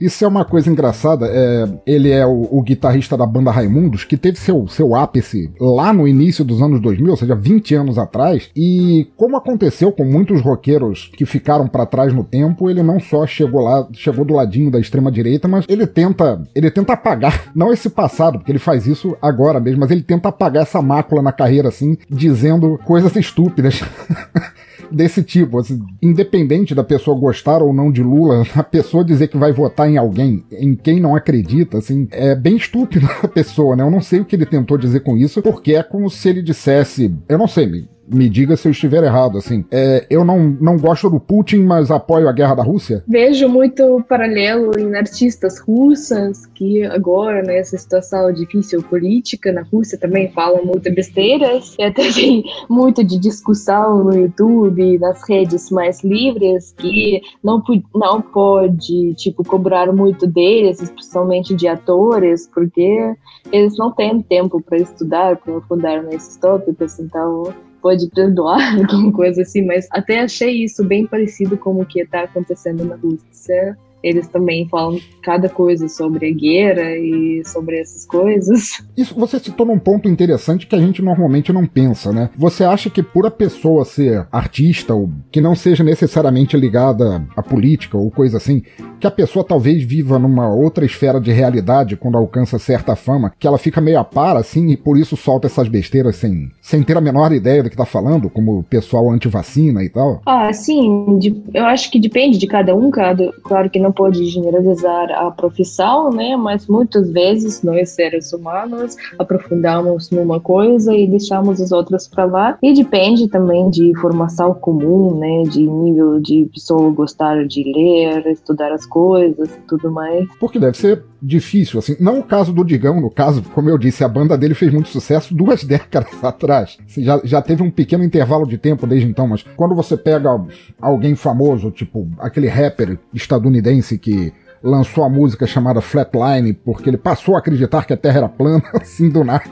S5: Isso é uma coisa engraçada. É, ele é o, o, guitarrista da banda Raimundos, que teve seu, seu ápice lá no início dos anos 2000, ou seja, 20 anos atrás. E como aconteceu com muitos roqueiros que ficaram para trás no tempo, ele não só chegou lá, chegou do ladinho da extrema direita, mas ele tenta, ele tenta apagar, não esse passado, porque ele faz isso agora mesmo, mas ele tenta apagar essa mácula na carreira assim, dizendo coisas estúpidas. desse tipo, assim, independente da pessoa gostar ou não de Lula, a pessoa dizer que vai votar em alguém em quem não acredita, assim, é bem estúpido a pessoa, né? Eu não sei o que ele tentou dizer com isso, porque é como se ele dissesse, eu não sei, me diga se eu estiver errado, assim. É, eu não, não gosto do Putin, mas apoio a guerra da Rússia?
S17: Vejo muito paralelo em artistas russas que agora, nessa situação difícil política na Rússia, também falam muito besteiras. E até tem muito de discussão no YouTube, nas redes mais livres, que não, não pode, tipo, cobrar muito deles, especialmente de atores, porque eles não têm tempo para estudar, para aprofundar nesses tópicos, então pode perdoar, alguma coisa assim, mas até achei isso bem parecido com o que está acontecendo na Rússia eles também falam cada coisa sobre a guerra e sobre essas coisas.
S5: Isso você citou num ponto interessante que a gente normalmente não pensa, né? Você acha que por a pessoa ser artista ou que não seja necessariamente ligada à política ou coisa assim, que a pessoa talvez viva numa outra esfera de realidade quando alcança certa fama, que ela fica meio a par assim e por isso solta essas besteiras sem, sem ter a menor ideia do que tá falando, como o pessoal anti-vacina e tal?
S17: Ah, sim, eu acho que depende de cada um, cada, claro que não não pode generalizar a profissão, né? Mas muitas vezes nós seres humanos aprofundamos numa coisa e deixamos as outras para lá. E depende também de formação comum, né? De nível de pessoa gostar de ler, estudar as coisas tudo mais.
S5: Porque deve ser difícil, assim. Não o caso do Digão, no caso, como eu disse, a banda dele fez muito sucesso duas décadas atrás. Assim, já, já teve um pequeno intervalo de tempo desde então, mas quando você pega alguém famoso, tipo aquele rapper estadunidense que lançou a música chamada Flatline porque ele passou a acreditar que a Terra era plana, assim do nada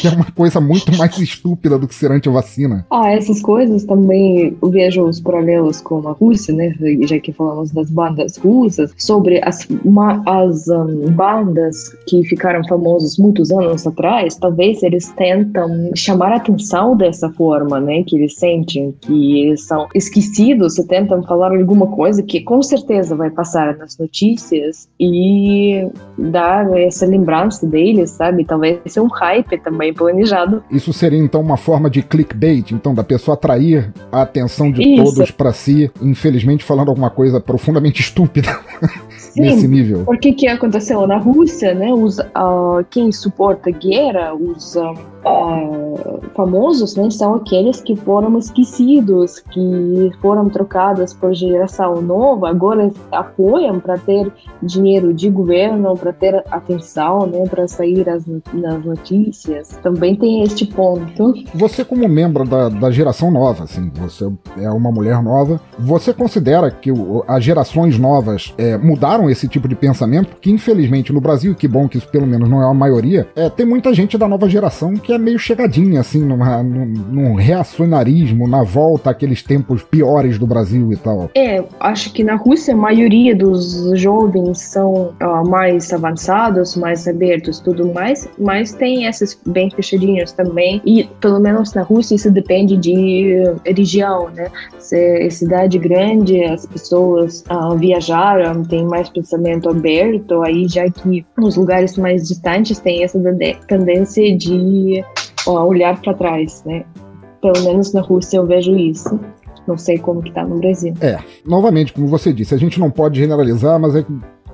S5: que é uma coisa muito mais estúpida do que ser anti-vacina.
S17: Ah, essas coisas também vejo os paralelos com a Rússia, né? Já que falamos das bandas russas, sobre as, uma, as um, bandas que ficaram famosas muitos anos atrás, talvez eles tentam chamar a atenção dessa forma, né? Que eles sentem que eles são esquecidos e tentam falar alguma coisa que com certeza vai passar nas notícias e dar essa lembrança deles, sabe? Talvez ser um hype também planejado.
S5: Isso seria então uma forma de clickbait, então da pessoa atrair a atenção de Isso. todos para si, infelizmente falando alguma coisa profundamente estúpida. nesse nível.
S17: Porque que aconteceu na Rússia, né? Os, uh, quem suporta guerra, os uh, uh, famosos, né, são aqueles que foram esquecidos, que foram trocados por geração nova, agora apoiam para ter dinheiro de governo, para ter atenção, né, para sair as, nas notícias. Também tem este ponto.
S5: Você como membro da, da geração nova, assim, você é uma mulher nova, você considera que o, as gerações novas é, mudaram esse tipo de pensamento? Porque infelizmente no Brasil, que bom que isso pelo menos não é a maioria, é, tem muita gente da nova geração que é meio chegadinha, assim, num, num reacionarismo, na volta àqueles tempos piores do Brasil e tal.
S17: É, acho que na Rússia a maioria dos jovens são uh, mais avançados, mais abertos, tudo mais, mas tem esses bem fechadinhos também. E pelo menos na Rússia isso depende de região, né? Se é cidade grande, as pessoas uh, viajaram, tem mais pensamento aberto, aí já que nos lugares mais distantes tem essa tendência de olhar para trás, né? Pelo menos na Rússia eu vejo isso. Não sei como que tá no Brasil.
S5: É, novamente, como você disse, a gente não pode generalizar, mas é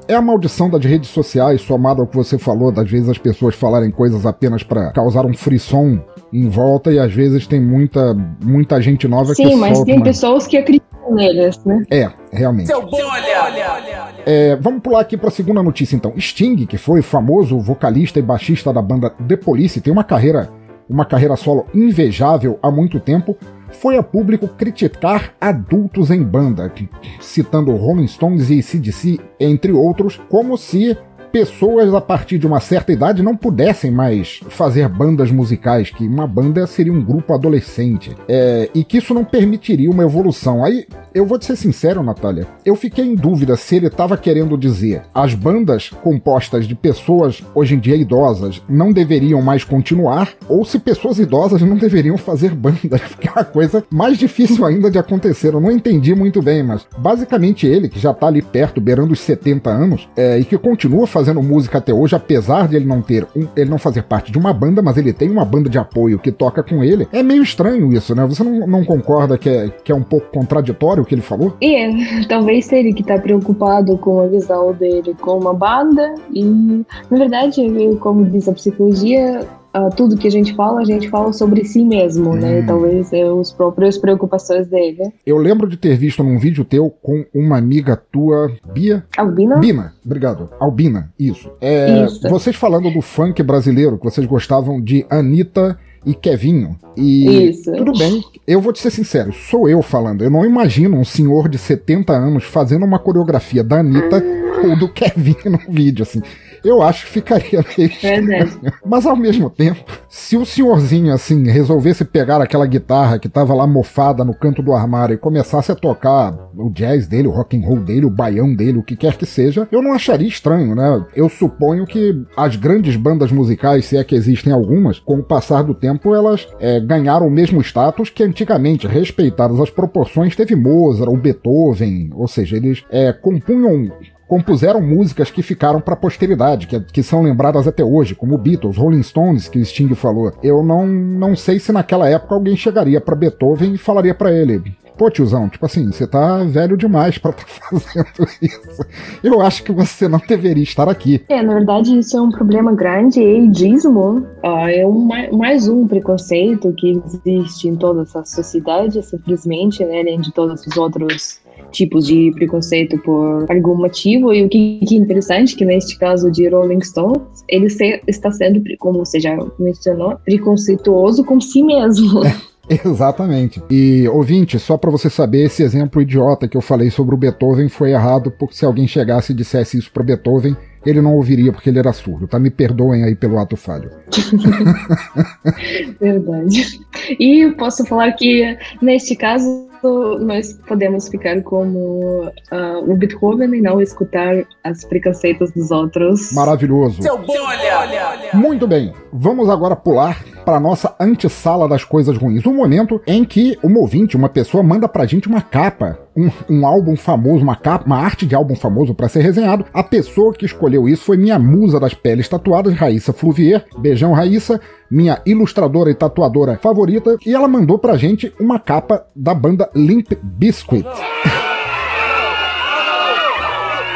S5: é a maldição das redes sociais, somado ao que você falou, das vezes as pessoas falarem coisas apenas para causar um frisson em volta e às vezes tem muita, muita gente nova
S17: Sim,
S5: que
S17: Sim, mas
S5: solta
S17: tem
S5: uma...
S17: pessoas que acreditam neles, né?
S5: É, realmente.
S6: Seu bolha!
S5: É, vamos pular aqui para a segunda notícia então. Sting, que foi famoso vocalista e baixista da banda The Police, tem uma carreira, uma carreira solo invejável há muito tempo, foi a público criticar adultos em banda, citando Rolling Stones e CDC, entre outros, como se pessoas a partir de uma certa idade não pudessem mais fazer bandas musicais, que uma banda seria um grupo adolescente, é, e que isso não permitiria uma evolução. Aí eu vou te ser sincero, Natália, eu fiquei em dúvida se ele estava querendo dizer as bandas compostas de pessoas hoje em dia idosas não deveriam mais continuar, ou se pessoas idosas não deveriam fazer bandas, que é uma coisa mais difícil ainda de acontecer. Eu não entendi muito bem, mas basicamente ele, que já está ali perto, beirando os 70 anos, é, e que continua fazendo fazendo música até hoje, apesar de ele não ter um, ele não fazer parte de uma banda, mas ele tem uma banda de apoio que toca com ele. É meio estranho isso, né? Você não, não concorda que é, que é um pouco contraditório o que ele falou?
S17: É, talvez ele que tá preocupado com a visão dele com uma banda e, na verdade, como diz a psicologia, Uh, tudo que a gente fala, a gente fala sobre si mesmo, né? hum. né? Talvez é os próprias preocupações dele.
S5: Eu lembro de ter visto num vídeo teu com uma amiga tua, Bia.
S17: Albina?
S5: Bina, obrigado. Albina, isso. É, isso. Vocês falando do funk brasileiro, que vocês gostavam de Anitta e Kevinho. E
S17: Isso.
S5: tudo bem, eu vou te ser sincero, sou eu falando. Eu não imagino um senhor de 70 anos fazendo uma coreografia da Anitta ou do Kevin no vídeo, assim eu acho que ficaria meio
S17: Verdade.
S5: Mas ao mesmo tempo, se o senhorzinho, assim, resolvesse pegar aquela guitarra que tava lá mofada no canto do armário e começasse a tocar o jazz dele, o rock and roll dele, o baião dele, o que quer que seja, eu não acharia estranho, né? Eu suponho que as grandes bandas musicais, se é que existem algumas, com o passar do tempo, elas é, ganharam o mesmo status que antigamente, respeitadas as proporções, teve Mozart ou Beethoven, ou seja, eles é, compunham compuseram músicas que ficaram para a posteridade, que, que são lembradas até hoje, como Beatles, Rolling Stones, que o Sting falou. Eu não, não sei se naquela época alguém chegaria para Beethoven e falaria para ele: Pô, tiozão, tipo assim, você tá velho demais para estar tá fazendo isso. Eu acho que você não deveria estar aqui.
S17: É, na verdade, isso é um problema grande. E uh, é um, mais um preconceito que existe em toda essa sociedade, simplesmente, né, além de todos os outros tipos de preconceito por algum motivo. E o que, que é interessante, que neste caso de Rolling Stones, ele se, está sendo, como você já mencionou, preconceituoso com si mesmo.
S5: Exatamente. E ouvinte, só para você saber, esse exemplo idiota que eu falei sobre o Beethoven foi errado, porque se alguém chegasse e dissesse isso para Beethoven, ele não ouviria porque ele era surdo, tá? Me perdoem aí pelo ato falho.
S17: Verdade. E posso falar que, neste caso, nós podemos ficar como uh, o Beethoven e não escutar as preconceitos dos outros.
S5: Maravilhoso.
S6: Seu bolha!
S5: Muito bem, vamos agora pular para nossa antessala das coisas ruins. Um momento em que um ouvinte, uma pessoa, manda pra gente uma capa, um, um álbum famoso, uma capa, uma arte de álbum famoso para ser resenhado. A pessoa que escolheu isso foi minha musa das peles tatuadas, Raíssa Fluvier. Beijão, Raíssa minha ilustradora e tatuadora favorita, e ela mandou pra gente uma capa da banda Limp Bizkit.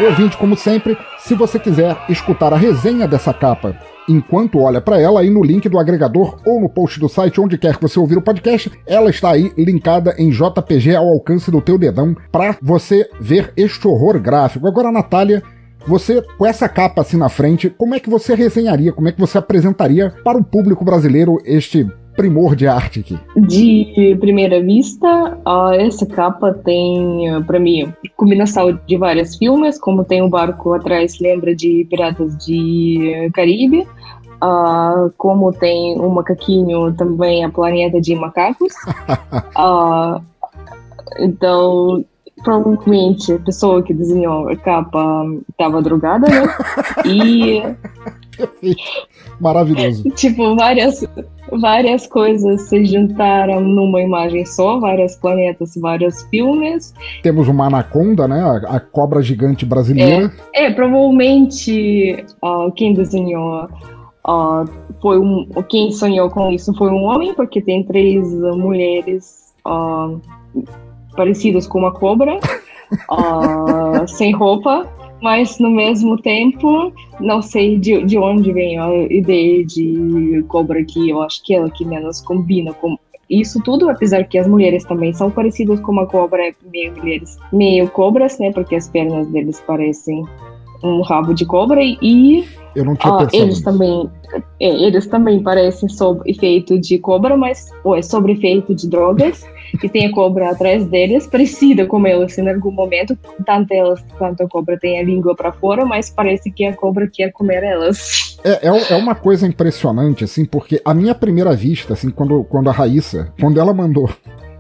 S5: Ouvinte, como sempre, se você quiser escutar a resenha dessa capa enquanto olha para ela, aí no link do agregador ou no post do site, onde quer que você ouvir o podcast, ela está aí linkada em JPG ao alcance do teu dedão para você ver este horror gráfico. Agora, Natália, você, com essa capa assim na frente, como é que você resenharia, como é que você apresentaria para o público brasileiro este primor de arte aqui?
S17: De primeira vista, uh, essa capa tem, uh, para mim, combinação de vários filmes, como tem o um barco atrás, lembra de Piratas de Caribe, uh, como tem um macaquinho também, a Planeta de Macacos. então, provavelmente a pessoa que desenhou a capa estava drogada, né? E.
S5: Maravilhoso.
S17: Tipo, várias, várias coisas se juntaram numa imagem só, vários planetas, vários filmes.
S5: Temos uma anaconda, né? A, a cobra gigante brasileira.
S17: É, é provavelmente uh, quem desenhou. Uh, foi um, quem sonhou com isso foi um homem, porque tem três mulheres uh, parecidas com uma cobra, sem roupa, mas no mesmo tempo, não sei de, de onde vem a ideia de cobra aqui. Eu acho que ela que menos combina com isso tudo, apesar que as mulheres também são parecidas com a cobra, meio mulheres, meio cobras, né? Porque as pernas deles parecem um rabo de cobra e
S5: eu não tinha
S17: ah, eles também é, eles também parecem sob efeito de cobra, mas ou é sobre efeito de drogas e tem a cobra atrás deles, parecida com elas assim, em algum momento, tanto elas quanto a cobra tem a língua para fora, mas parece que a cobra quer comer elas.
S5: É, é, é, uma coisa impressionante, assim, porque a minha primeira vista, assim, quando, quando a Raíssa, quando ela mandou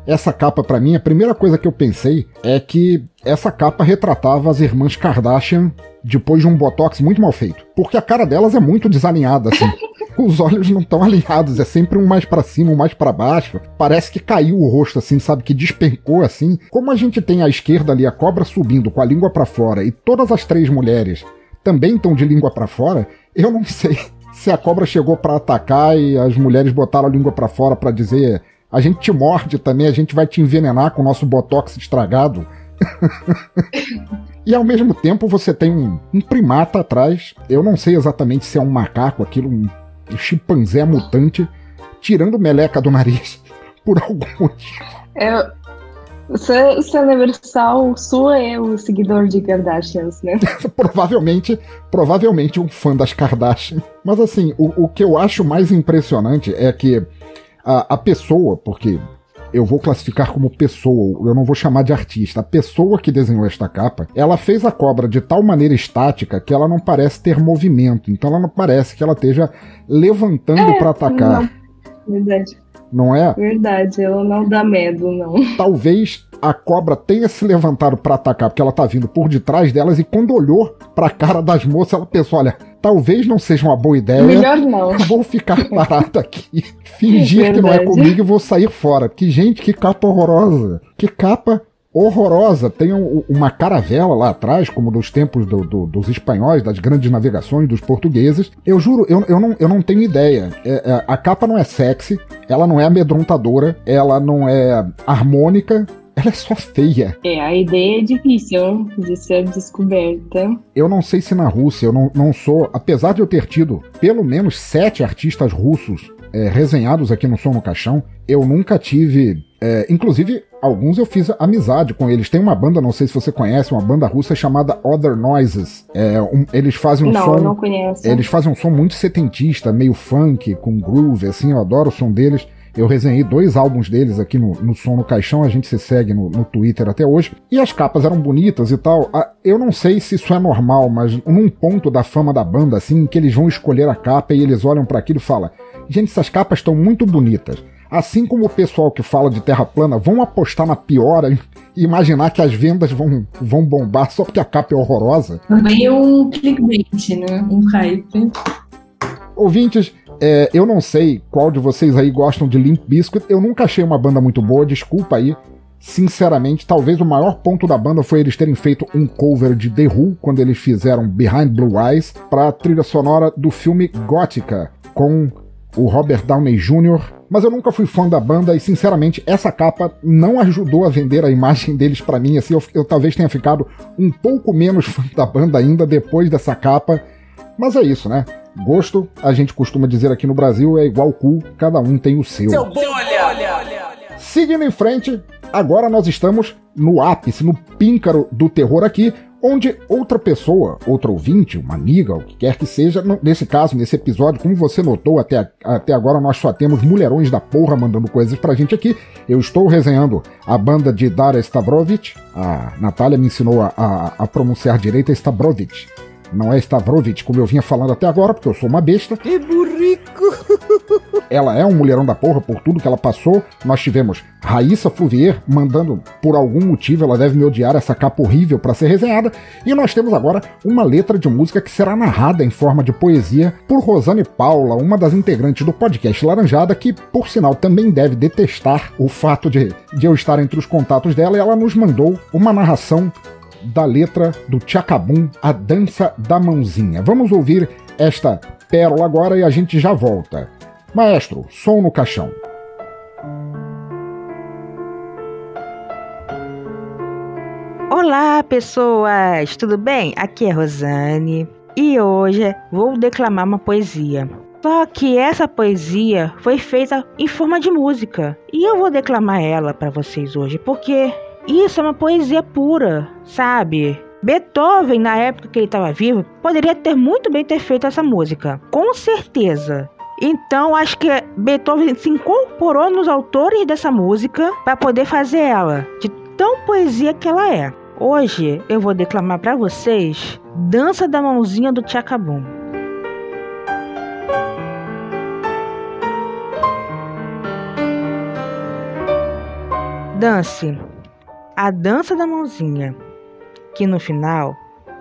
S5: essa capa para mim, a primeira coisa que eu pensei é que essa capa retratava as irmãs Kardashian depois de um botox muito mal feito. Porque a cara delas é muito desalinhada, assim. Os olhos não estão alinhados, é sempre um mais para cima, um mais para baixo. Parece que caiu o rosto, assim, sabe? Que despencou, assim. Como a gente tem à esquerda ali a cobra subindo com a língua para fora e todas as três mulheres também estão de língua para fora, eu não sei se a cobra chegou para atacar e as mulheres botaram a língua para fora para dizer a gente te morde também, a gente vai te envenenar com o nosso botox estragado. e ao mesmo tempo você tem um, um, primata atrás. Eu não sei exatamente se é um macaco, aquilo, um chimpanzé mutante, tirando meleca do nariz por algum motivo.
S17: É, se, se Universal sua é o seguidor de Kardashians, né?
S5: provavelmente, provavelmente um fã das Kardashian. Mas assim, o, o que eu acho mais impressionante é que a, a pessoa, porque eu vou classificar como pessoa, eu não vou chamar de artista. A pessoa que desenhou esta capa, ela fez a cobra de tal maneira estática que ela não parece ter movimento. Então ela não parece que ela esteja levantando é, para atacar.
S17: Não, verdade.
S5: Não é?
S17: Verdade, ela não dá medo, não.
S5: Talvez a cobra tenha se levantado para atacar, porque ela tá vindo por detrás delas e quando olhou para a cara das moças, ela pensou: olha, talvez não seja uma boa ideia.
S17: Melhor não.
S5: Vou ficar parado aqui, fingir Verdade. que não é comigo e vou sair fora. Que gente, que capa horrorosa. Que capa horrorosa. Tem um, uma caravela lá atrás, como dos tempos do, do, dos espanhóis, das grandes navegações dos portugueses. Eu juro, eu, eu, não, eu não tenho ideia. É, é, a capa não é sexy, ela não é amedrontadora, ela não é harmônica, ela é só feia.
S17: É, a ideia é difícil de ser descoberta.
S5: Eu não sei se na Rússia, eu não, não sou, apesar de eu ter tido pelo menos sete artistas russos é, resenhados aqui no Som no Caixão, eu nunca tive. É, inclusive, alguns eu fiz amizade com eles. Tem uma banda, não sei se você conhece, uma banda russa chamada Other Noises. É, um, eles fazem um
S17: não,
S5: som.
S17: Não, não conheço.
S5: Eles fazem um som muito setentista, meio funk, com groove, assim, eu adoro o som deles. Eu resenhei dois álbuns deles aqui no, no Som no Caixão, a gente se segue no, no Twitter até hoje. E as capas eram bonitas e tal. Eu não sei se isso é normal, mas num ponto da fama da banda, assim, que eles vão escolher a capa e eles olham para aquilo e falam: gente, essas capas estão muito bonitas. Assim como o pessoal que fala de terra plana vão apostar na piora e imaginar que as vendas vão, vão bombar só porque a capa é horrorosa.
S17: Também é um clickbait, né? Um hype.
S5: Ouvintes, é, eu não sei qual de vocês aí gostam de Limp Bizkit. Eu nunca achei uma banda muito boa, desculpa aí. Sinceramente, talvez o maior ponto da banda foi eles terem feito um cover de The Who quando eles fizeram Behind Blue Eyes para a trilha sonora do filme Gótica com o Robert Downey Jr., mas eu nunca fui fã da banda e, sinceramente, essa capa não ajudou a vender a imagem deles para mim. Assim, eu, eu, talvez tenha ficado um pouco menos fã da banda ainda depois dessa capa. Mas é isso, né? Gosto, a gente costuma dizer aqui no Brasil, é igual cu, cada um tem o seu.
S6: Seu bom, olha, olha, olha.
S5: Seguindo em frente, agora nós estamos no ápice, no píncaro do terror aqui, onde outra pessoa, outro ouvinte, uma amiga, o que quer que seja, nesse caso, nesse episódio, como você notou, até, até agora nós só temos mulherões da porra mandando coisas pra gente aqui. Eu estou resenhando a banda de Dara Stavrovic. A Natália me ensinou a, a, a pronunciar direito a Stavrovic. Não é Stavrovic, como eu vinha falando até agora, porque eu sou uma besta.
S17: Que burrico!
S5: ela é um mulherão da porra por tudo que ela passou. Nós tivemos Raíssa Fluvier mandando, por algum motivo, ela deve me odiar essa capa horrível para ser resenhada. E nós temos agora uma letra de música que será narrada em forma de poesia por Rosane Paula, uma das integrantes do podcast Laranjada, que, por sinal, também deve detestar o fato de, de eu estar entre os contatos dela. E ela nos mandou uma narração da letra do Tchacabum, A Dança da Mãozinha. Vamos ouvir esta pérola agora e a gente já volta. Maestro, som no caixão.
S18: Olá, pessoas! Tudo bem? Aqui é Rosane e hoje vou declamar uma poesia. Só que essa poesia foi feita em forma de música e eu vou declamar ela para vocês hoje porque isso é uma poesia pura, sabe? Beethoven, na época que ele estava vivo, poderia ter muito bem ter feito essa música, com certeza. Então, acho que Beethoven se incorporou nos autores dessa música para poder fazer ela, de tão poesia que ela é. Hoje eu vou declamar para vocês Dança da Mãozinha do Tchacabum. Dance a dança da mãozinha, que no final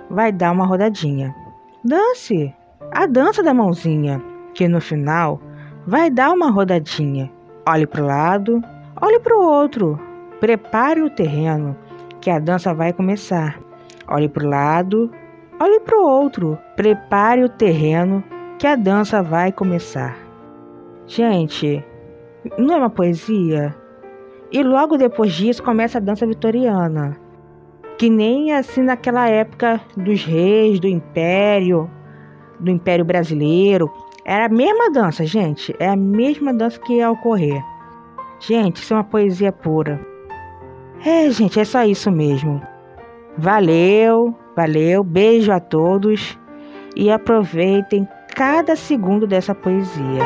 S18: vai dar uma rodadinha. Dance a dança da mãozinha, que no final vai dar uma rodadinha. Olhe para o lado, olhe para o outro. Prepare o terreno, que a dança vai começar. Olhe para o lado, olhe para o outro. Prepare o terreno, que a dança vai começar. Gente, não é uma poesia? E logo depois disso começa a dança vitoriana, que nem assim naquela época dos reis, do império, do império brasileiro. Era a mesma dança, gente. É a mesma dança que ia ocorrer. Gente, isso é uma poesia pura. É, gente, é só isso mesmo. Valeu, valeu, beijo a todos e aproveitem cada segundo dessa poesia.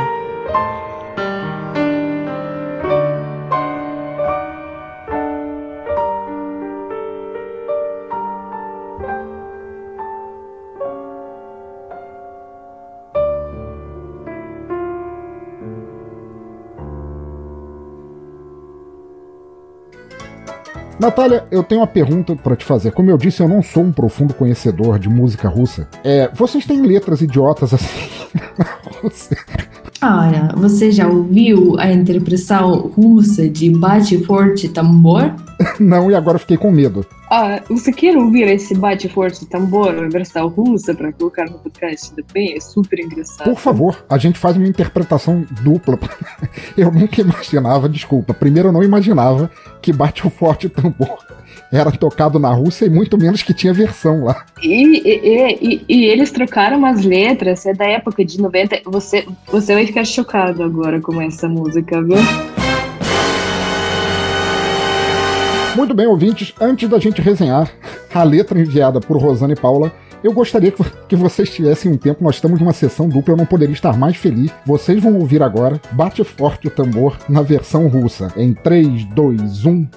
S5: Natália, eu tenho uma pergunta para te fazer. Como eu disse, eu não sou um profundo conhecedor de música russa. É, vocês têm letras idiotas assim na Rússia?
S19: Olha, você já ouviu a interpretação russa de Bate Forte Tambor?
S5: Não, e agora fiquei com medo.
S17: Ah, você quer ouvir esse Bate Forte Tambor versão russa para colocar no podcast também? É super engraçado.
S5: Por favor, a gente faz uma interpretação dupla. Eu nunca imaginava, desculpa, primeiro eu não imaginava que Bate Forte Tambor era tocado na Rússia e muito menos que tinha versão lá.
S17: E, e, e, e, eles trocaram as letras, é da época de 90. Você, você vai ficar chocado agora com essa música, viu?
S5: Muito bem, ouvintes, antes da gente resenhar a letra enviada por Rosane Paula, eu gostaria que, vocês tivessem um tempo. Nós estamos numa sessão dupla, eu não poderia estar mais feliz. Vocês vão ouvir agora Bate Forte o Tambor na versão russa. Em 3, 2, 1,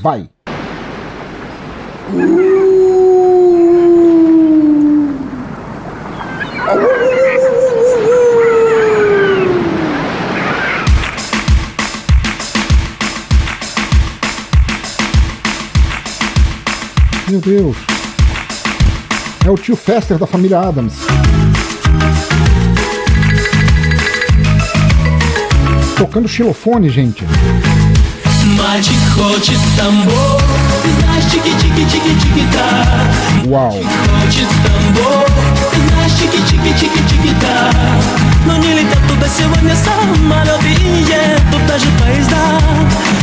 S5: vai! Meu Deus. É o tio Fester da família Adams. Tocando xilofone, gente. Uau.
S20: Но не летят туда сегодня самолеты И едут даже поезда.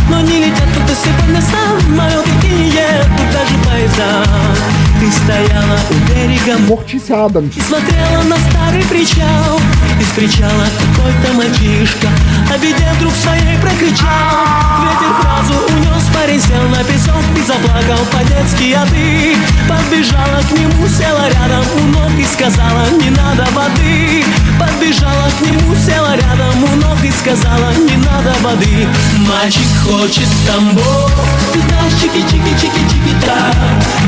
S20: Но не летят туда сегодня самолеты И едут даже поезда Ты стояла у берега
S5: Mortícia Adams.
S20: И смотрела на старый причал. Из причала какой-то мальчишка О беде вдруг своей прокричал. Ветер фразу унес, парень сел на песок И заплакал по-детски, а ты Подбежала к нему, села рядом у ног И сказала, не надо воды Подбежала к нему, села рядом у ног И сказала, не надо воды Мальчик хочет Тамбов Ты знаешь, чики-чики-чики-чики-та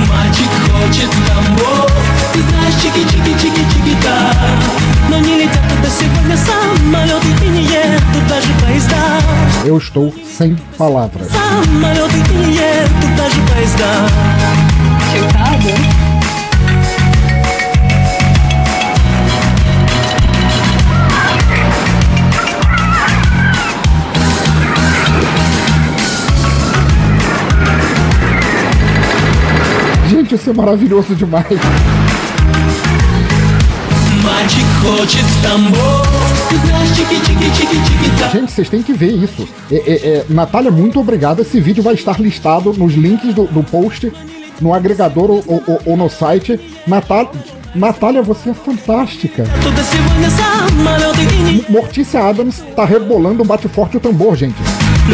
S20: Мальчик хочет Тамбов Ты знаешь, чики-чики-чики-чики-та Но не летят туда сегодня самолеты И не едут даже поезда
S5: Eu estou sem palavras.
S20: Самолеты и не едут даже поезда
S17: Chocada.
S5: Gente, isso maravilhoso demais. Gente, vocês têm que ver isso. É, é, é, Natália, muito obrigado. Esse vídeo vai estar listado nos links do, do post, no agregador ou, ou, ou no site. Natália, Natália, você é fantástica. Mortícia Adams tá rebolando, bate forte o tambor, gente.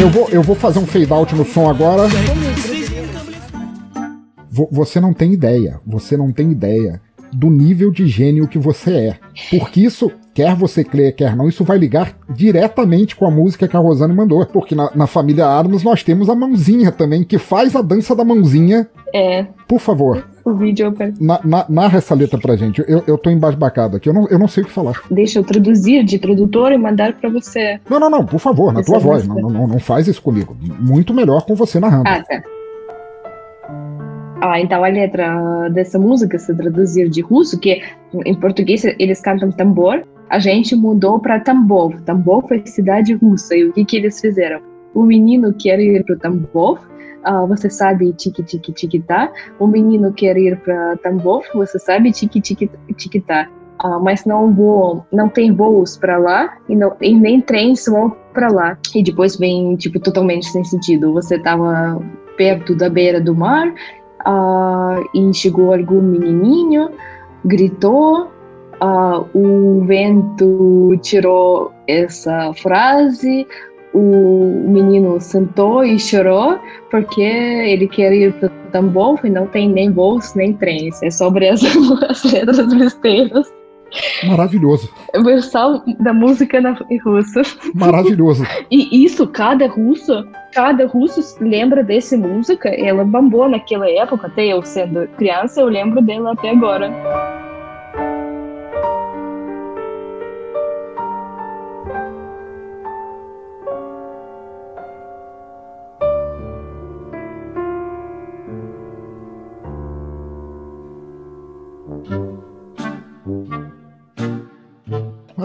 S5: Eu vou, eu vou fazer um fade out no som agora. Vo- Você não tem ideia. Você não tem ideia do nível de gênio que você é. Porque isso, quer você creia, quer não, isso vai ligar diretamente com a música que a Rosane mandou. Porque na, na família Adams nós temos a mãozinha também, que faz a dança da mãozinha.
S17: É,
S5: Por favor,
S17: o vídeo. per-
S5: na- na- narra essa letra pra gente. Eu, eu tô embasbacado aqui, eu não, eu não sei o que falar.
S17: Deixa eu traduzir de tradutor e mandar pra você.
S5: Não, não, não, por favor, na
S17: Essa
S5: tua
S17: é
S5: voz.
S17: música.
S5: Não, não, não faz isso comigo. Muito melhor com você narrando.
S17: Ah, tá. Ah, então a letra dessa música, se traduzir de russo, que em português eles cantam tambor, a gente mudou para Tambov. Tambov é cidade russa. E o que, que eles fizeram? O menino quer ir para Tambov, ah, você sabe tique tique tique tá. O menino quer ir para Tambov, você sabe tique tique tique tá. Ah, mas não voam, não tem voos para lá e, não, e nem trens vão para lá. E depois vem tipo totalmente sem sentido. Você tava perto da beira do mar ah, e chegou algum menininho, gritou, ah, o vento tirou essa frase, o menino sentou e chorou porque ele quer ir para Tambov e não tem nem voos nem trens. É sobre as, as letras besteiras.
S5: Maravilhoso.
S17: Versão da música na, em russo.
S5: Maravilhoso.
S17: E isso, cada russo, cada russo lembra dessa música. Ela bombou naquela época, até eu sendo criança, eu lembro dela até agora.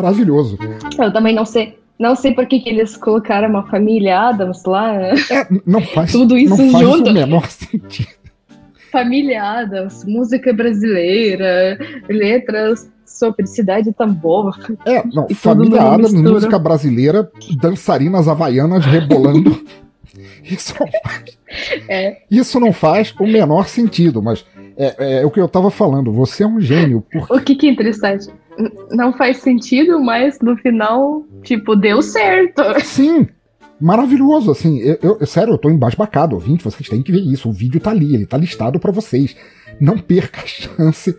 S5: Maravilhoso.
S17: Eu também não sei, não sei por que, que eles colocaram uma família Adams lá.
S5: É, não faz,
S17: Tudo isso
S5: não faz
S17: junto.
S5: o menor sentido.
S17: Família Adams, música brasileira, letras sobre cidade Tambor.
S5: É, não, família Adams,
S17: mistura.
S5: música brasileira, dançarinas havaianas rebolando. Isso não faz,
S17: É,
S5: isso não faz o menor sentido, mas é, é o que eu tava falando. Você é um gênio. Por...
S17: o que que é interessante? Não faz sentido, mas no final, tipo, deu certo.
S5: Sim, maravilhoso, assim. Eu, eu- sério, eu tô embasbacado, ouvinte. Vocês têm que ver isso. O vídeo tá ali, ele tá listado pra vocês. Não perca a chance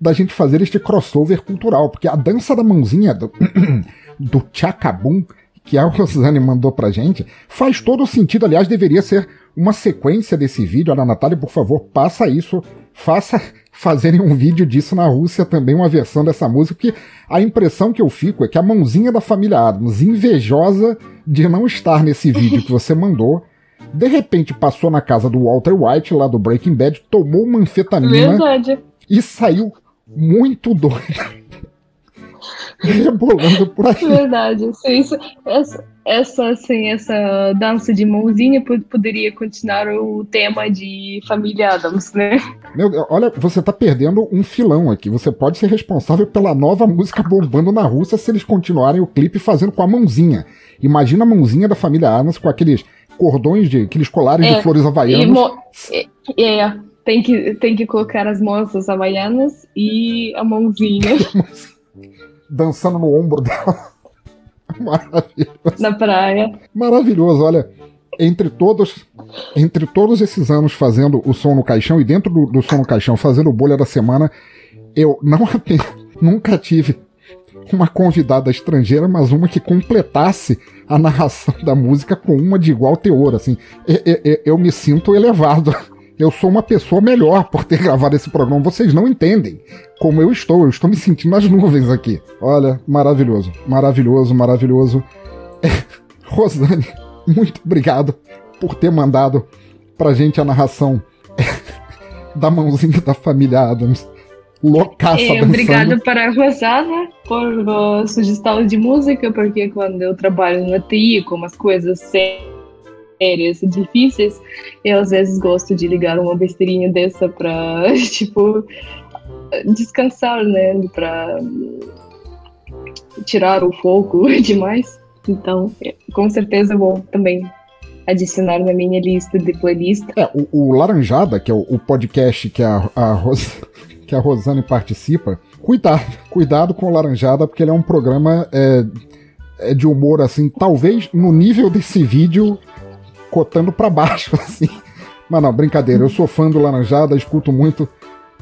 S5: da gente fazer este crossover cultural, porque a dança da mãozinha do, do Chacabum, que a Rosane mandou pra gente, faz todo o sentido. Aliás, deveria ser uma sequência desse vídeo. Olha, Natália, por favor, passa isso. Faça fazerem um vídeo disso na Rússia também, uma versão dessa música, porque a impressão que eu fico é que a mãozinha da família Adams, invejosa de não estar nesse vídeo que você mandou, de repente passou na casa do Walter White, lá do Breaking Bad, tomou uma anfetamina
S17: Verdade.
S5: e saiu muito doida. Rebolando por aí.
S17: Verdade, sim, isso, essa, essa, assim, essa dança de mãozinha pod- poderia continuar o tema de Família Adams, né?
S5: Meu olha, você tá perdendo um filão aqui. Você pode ser responsável pela nova música bombando na Rússia se eles continuarem o clipe fazendo com a mãozinha. Imagina a mãozinha da família Adams com aqueles cordões de aqueles colares de flores
S17: É,
S5: havaianas.
S17: é, é, tem que, tem que colocar as moças havaianas e a mãozinha
S5: dançando no ombro dela. Maravilhoso.
S17: na praia.
S5: Maravilhoso, olha. Entre todos, entre todos esses anos fazendo o som no caixão e dentro do, do som no caixão fazendo o bolha da semana, eu não apenas nunca tive uma convidada estrangeira, mas uma que completasse a narração da música com uma de igual teor, assim. E- e- e- eu me sinto elevado. Eu sou uma pessoa melhor por ter gravado esse programa. Vocês não entendem como eu estou. Eu estou me sentindo nas nuvens aqui. Olha, maravilhoso, maravilhoso, maravilhoso. É, Rosane, muito obrigado por ter mandado pra gente a narração da mãozinha da família Adams. Loucaça
S17: É, obrigada para a Rosana por a sugestão de música, porque quando eu trabalho na TI com umas coisas sérias difíceis, eu às vezes gosto de ligar uma besteirinha dessa para, tipo, descansar, né? Para tirar o foco demais. Então, é, com certeza vou também adicionar na minha lista de playlist.
S5: É, o, o Laranjada, que é o, o podcast que a, a Ros- que a Rosane participa, cuidado, cuidado com o Laranjada, porque ele é um programa é, é de humor, assim, talvez no nível desse vídeo, cotando pra baixo, assim. Mas não, brincadeira, eu sou fã do Laranjada, escuto muito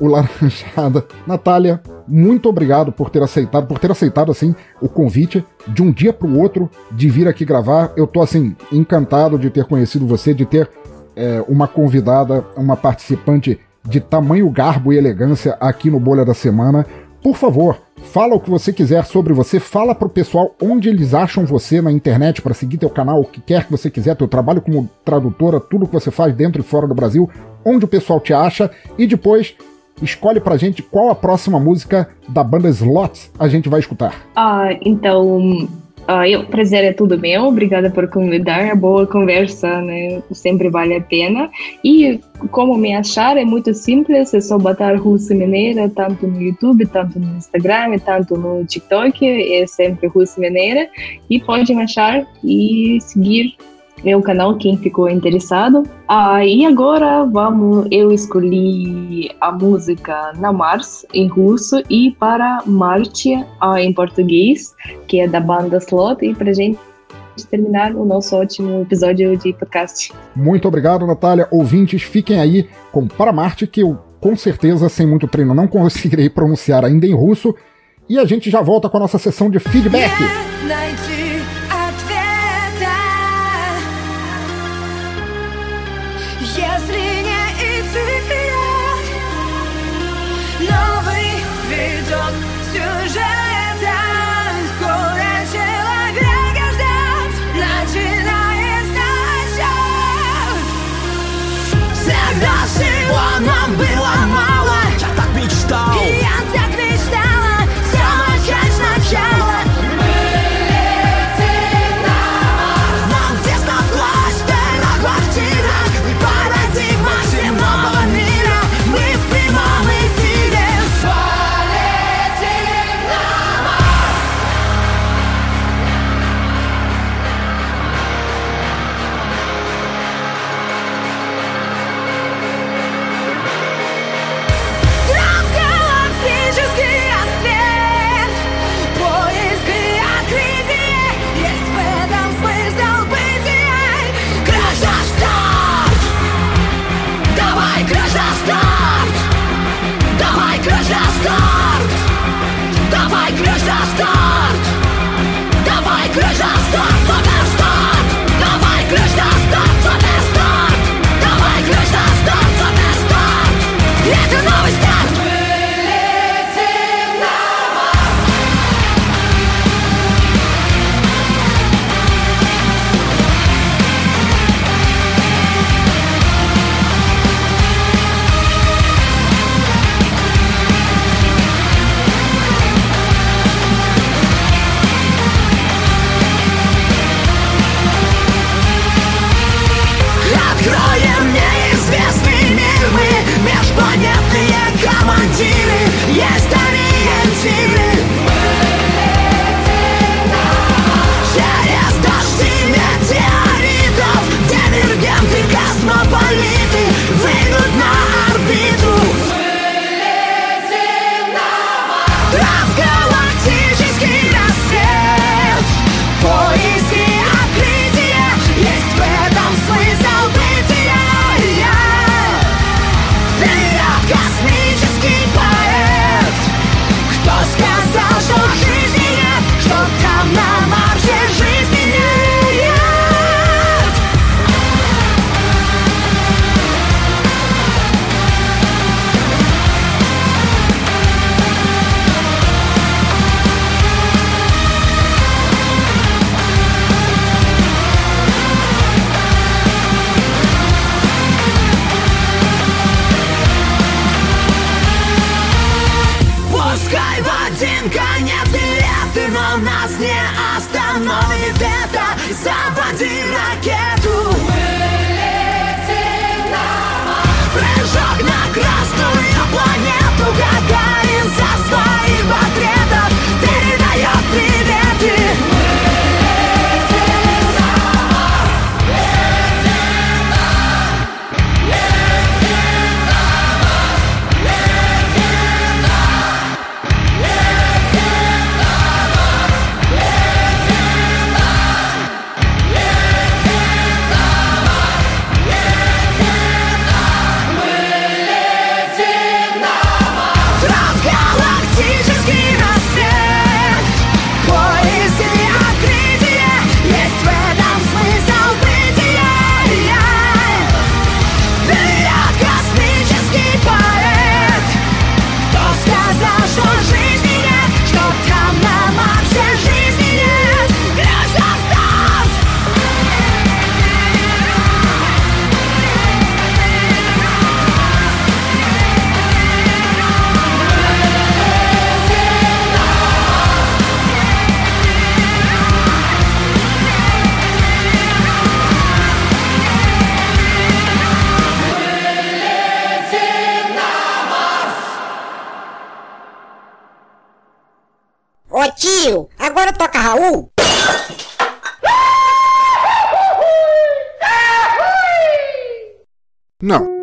S5: o Laranjada. Natália, muito obrigado por ter aceitado, por ter aceitado, assim, o convite de um dia pro outro de vir aqui gravar. Eu tô, assim, encantado de ter conhecido você, de ter é, uma convidada, uma participante de tamanho garbo e elegância aqui no Bolha da Semana. Por favor, fala o que você quiser sobre você, fala pro pessoal onde eles acham você na internet para seguir teu canal, o que quer que você quiser, teu trabalho como tradutora, tudo que você faz dentro e fora do Brasil, onde o pessoal te acha e depois escolhe pra gente qual a próxima música da banda Slots a gente vai escutar.
S17: Ah, então, ah, eu, prazer é tudo meu. Obrigada por convidar. Boa conversa, né? Sempre vale a pena. E como me achar é muito simples. É só botar Russa Mineira tanto no YouTube, tanto no Instagram, tanto no TikTok. É sempre Russa Mineira. E pode me achar e seguir é meu canal, quem ficou interessado. Ah, e agora vamos, eu escolhi a música Na Mars, em russo, e Para Marte, ah, em português, que é da banda Slot, e para gente terminar o nosso ótimo episódio de podcast.
S5: Muito obrigado, Natália. Ouvintes, fiquem aí com Para Marte, que eu com certeza, sem muito treino, não conseguirei pronunciar ainda em russo. E a gente já volta com a nossa sessão de feedback.
S21: Yeah, agora toca Raul.
S5: Não.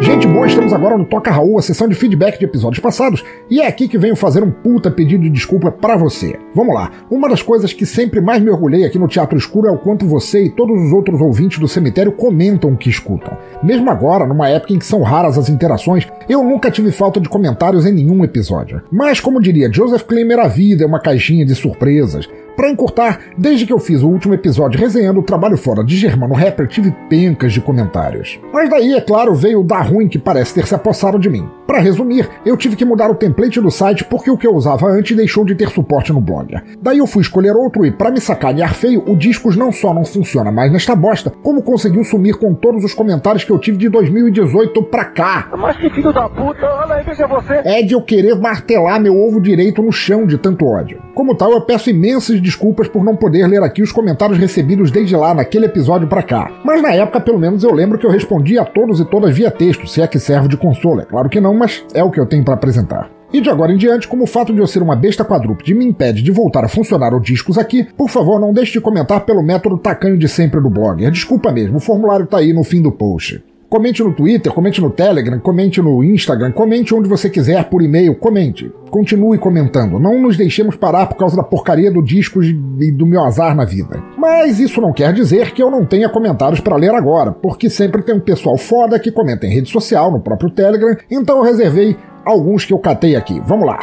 S5: Gente boa, estamos agora no Toca Raul, a sessão de feedback de episódios passados, e é aqui que venho fazer um puta pedido de desculpa para você. Vamos lá, uma das coisas que sempre mais me orgulhei aqui no Teatro Escuro é o quanto você e todos os outros ouvintes do cemitério comentam o que escutam. Mesmo agora, numa época em que são raras as interações, eu nunca tive falta de comentários em nenhum episódio. Mas, como diria Joseph Klimmer, a vida é uma caixinha de surpresas. Para encurtar, desde que eu fiz o último episódio resenhando o trabalho fora de Germano Rapper, tive pencas de comentários. Mas daí, é claro, veio o dar ruim que parece ter se apossado de mim. Para resumir, eu tive que mudar o template do site porque o que eu usava antes deixou de ter suporte no blog. Daí eu fui escolher outro e, para me sacanear feio, o Discos não só não funciona mais nesta bosta, como conseguiu sumir com todos os comentários que eu tive de 2018 pra cá.
S3: Mas que filho da puta, olha aí, veja você.
S5: É de eu querer martelar meu ovo direito no chão de tanto ódio. Como tal, eu peço imensas desculpas por não poder ler aqui os comentários recebidos desde lá, naquele episódio pra cá. Mas na época, pelo menos, eu lembro que eu respondi a todos e todas via texto, se é que serve de consolo. É claro que não, mas é o que eu tenho para apresentar. E de agora em diante, como o fato de eu ser uma besta quadrúpede me impede de voltar a funcionar o Discos aqui, por favor não deixe de comentar pelo método tacanho de sempre do blog. É desculpa mesmo, o formulário tá aí no fim do post. Comente no Twitter, comente no Telegram, comente no Instagram, comente onde você quiser, por e-mail, comente. Continue comentando. Não nos deixemos parar por causa da porcaria do disco e do meu azar na vida. Mas isso não quer dizer que eu não tenha comentários para ler agora, porque sempre tem um pessoal foda que comenta em rede social, no próprio Telegram, então eu reservei alguns que eu catei aqui. Vamos lá.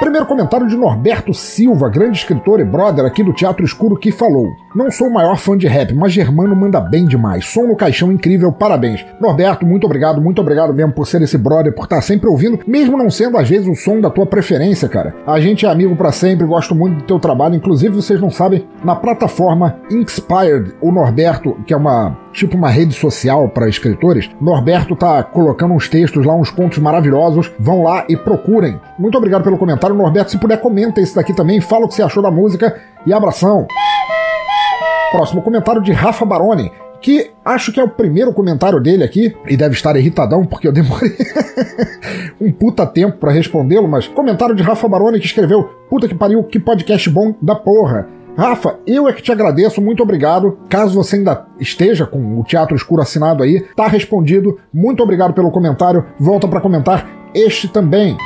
S5: Primeiro comentário de Norberto Silva, grande escritor e brother aqui do Teatro Escuro, que falou: Não sou o maior fã de rap, mas Germano manda bem demais. Som no caixão incrível, parabéns. Norberto, muito obrigado, muito obrigado mesmo por ser esse brother, por estar sempre ouvindo, mesmo não sendo às vezes o som da tua preferência, cara. A gente é amigo para sempre, gosto muito do teu trabalho. Inclusive, vocês não sabem, na plataforma Inspired, o Norberto, que é uma tipo uma rede social para escritores, Norberto tá colocando uns textos lá, uns contos maravilhosos. Vão lá e procurem. Muito obrigado pelo comentário, Norberto. Se puder, comenta esse daqui também, fala o que você achou da música e abração. Próximo comentário de Rafa Baroni. Que acho que é o primeiro comentário dele aqui, e deve estar irritadão porque eu demorei um puta tempo para respondê-lo, mas comentário de Rafa Baroni que escreveu: Puta que pariu, que podcast bom da porra. Rafa, eu é que te agradeço, muito obrigado. Caso você ainda esteja com o Teatro Escuro assinado aí, tá respondido. Muito obrigado pelo comentário. Volta para comentar este também.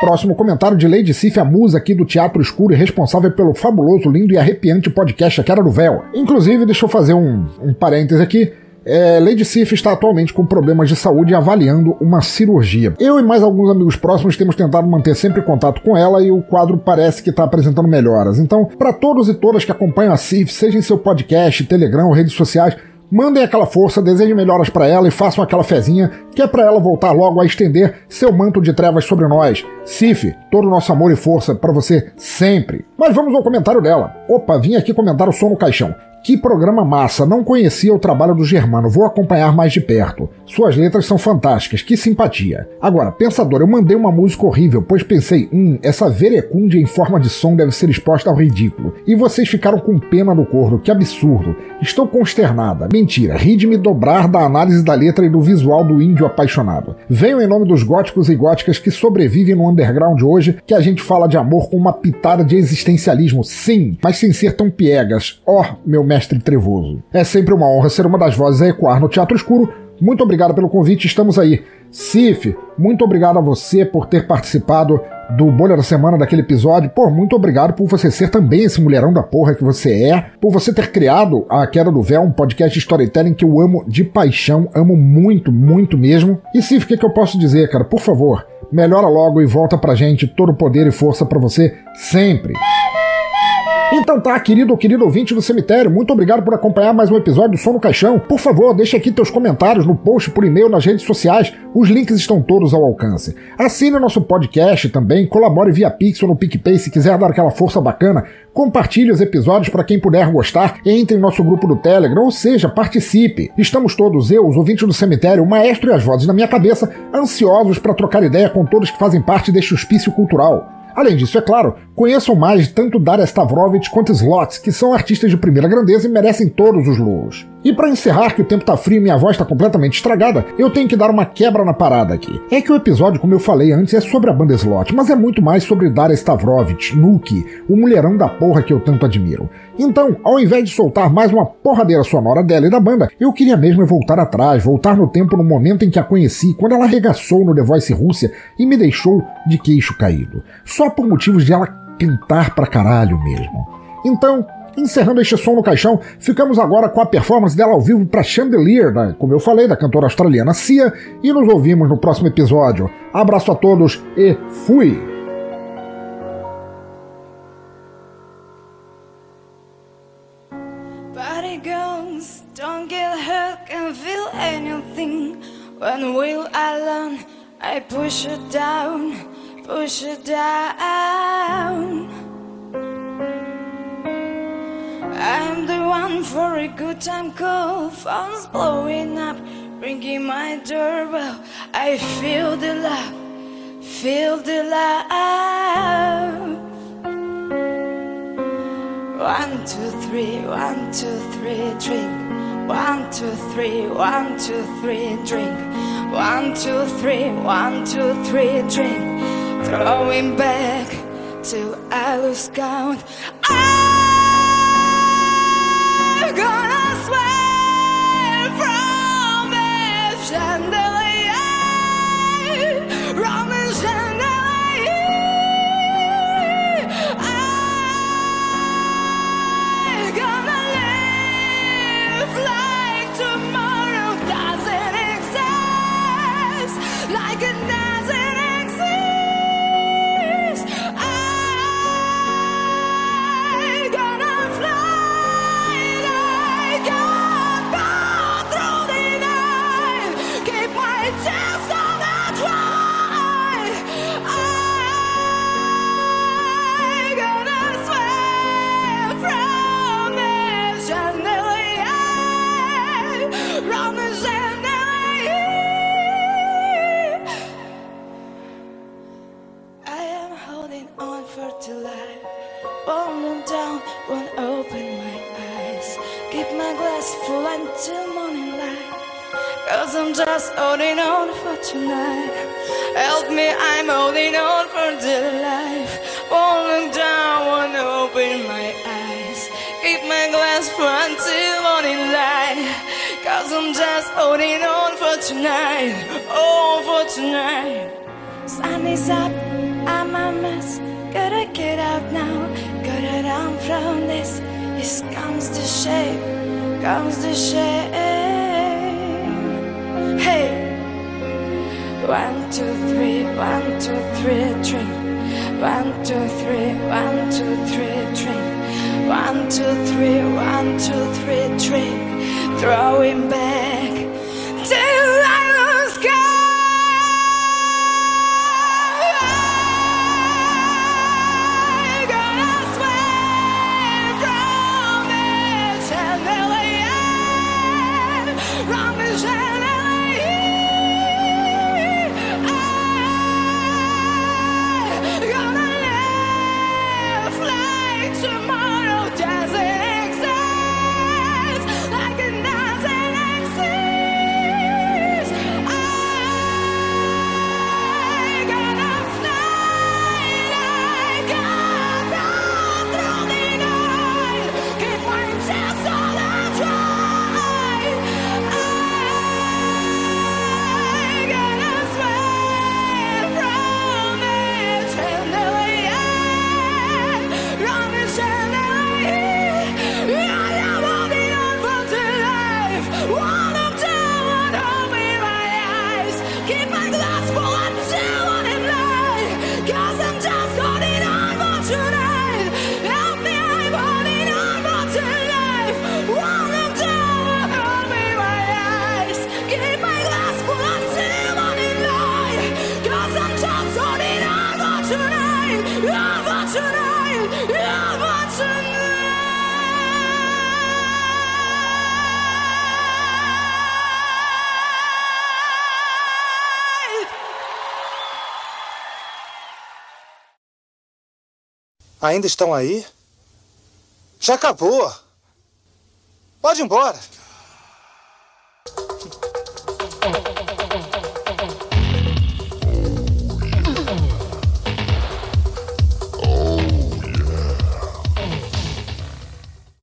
S5: Próximo comentário de Lady Sif, a musa aqui do Teatro Escuro e responsável pelo fabuloso, lindo e arrepiante podcast A Queda do Véu. Inclusive, deixa eu fazer um, um parêntese aqui. É, Lady Sif está atualmente com problemas de saúde e avaliando uma cirurgia. Eu e mais alguns amigos próximos temos tentado manter sempre contato com ela e o quadro parece que está apresentando melhoras. Então, para todos e todas que acompanham a Sif, seja em seu podcast, Telegram, redes sociais, mandem aquela força, desejem melhoras para ela e façam aquela fezinha que é para ela voltar logo a estender seu manto de trevas sobre nós. Sif, todo o nosso amor e força para você sempre. Mas vamos ao comentário dela. Opa, vim aqui comentar o som no caixão. Que programa massa, não conhecia o trabalho do Germano, vou acompanhar mais de perto. Suas letras são fantásticas, que simpatia. Agora, pensador, eu mandei uma música horrível, pois pensei, hum, essa verecúndia em forma de som deve ser exposta ao ridículo. E vocês ficaram com pena do corno, que absurdo. Estou consternada. Mentira, ri de me dobrar da análise da letra e do visual do índio apaixonado. Venho em nome dos góticos e góticas que sobrevivem no underground hoje, que a gente fala de amor com uma pitada de existencialismo, sim, mas sem ser tão piegas. Ó, oh, meu trevoso. É sempre uma honra ser uma das vozes a ecoar no Teatro Escuro. Muito obrigado pelo convite, estamos aí. Cif, muito obrigado a você por ter participado do Bolha da Semana daquele episódio. Pô, muito obrigado por você ser também esse mulherão da porra que você é, por você ter criado a Queda do Véu, um podcast de storytelling que eu amo de paixão, amo muito, muito mesmo. E Cif, o que, que eu posso dizer, cara? Por favor, melhora logo e volta pra gente todo poder e força para você sempre. Então tá, querido ou querido ouvinte do cemitério, muito obrigado por acompanhar mais um episódio do Som no Caixão. Por favor, deixe aqui teus comentários no post por e-mail nas redes sociais, os links estão todos ao alcance. Assine nosso podcast também, colabore via Pix ou no PicPay se quiser dar aquela força bacana, compartilhe os episódios para quem puder gostar, entre em nosso grupo do Telegram, ou seja, participe. Estamos todos, eu, os ouvintes do cemitério, o maestro e as vozes na minha cabeça, ansiosos para trocar ideia com todos que fazem parte deste hospício cultural. Além disso, é claro, conheçam mais tanto Daria Stavrovich quanto Slots, que são artistas de primeira grandeza e merecem todos os louros. E para encerrar, que o tempo tá frio e minha voz tá completamente estragada, eu tenho que dar uma quebra na parada aqui. É que o episódio, como eu falei antes, é sobre a banda Slot, mas é muito mais sobre Daria Stavrovich, Nuki, o mulherão da porra que eu tanto admiro. Então, ao invés de soltar mais uma porradeira sonora dela e da banda, eu queria mesmo voltar atrás, voltar no tempo no momento em que a conheci, quando ela arregaçou no The Voice Rússia e me deixou de queixo caído. Só por motivos de ela cantar pra caralho mesmo. Então, Encerrando este som no caixão, ficamos agora com a performance dela ao vivo para Chandelier, né, como eu falei, da cantora australiana Cia, e nos ouvimos no próximo episódio. Abraço a todos e fui!
S11: When will I learn? I push it down, push it down. I'm the one for a good time call. Phone's blowing up, ringing my doorbell. I feel the love, feel the love. One, two, three, one, two, three, drink. One, two, three, one, two, three, drink. One, two, three, one, two, three, drink. Throwing back till I lose count. Gonna ah! swear from the chandelier, from until morning light. Cause I'm just holding on for tonight. Help me, I'm holding on for dear life. Look down, won't open my eyes. Keep my glass full until morning light. Cause I'm just holding on for tonight. Oh, for tonight. Sun is up, I'm a mess. Gotta get out now, gotta run from this. This comes to shame, comes the shame. Hey, one, two, three, one, two, three, drink. One, two, three, one, two, three, drink. One, two, three, one, two, three, drink. Throwing back till I
S16: Ainda estão aí? Já acabou. Pode ir embora.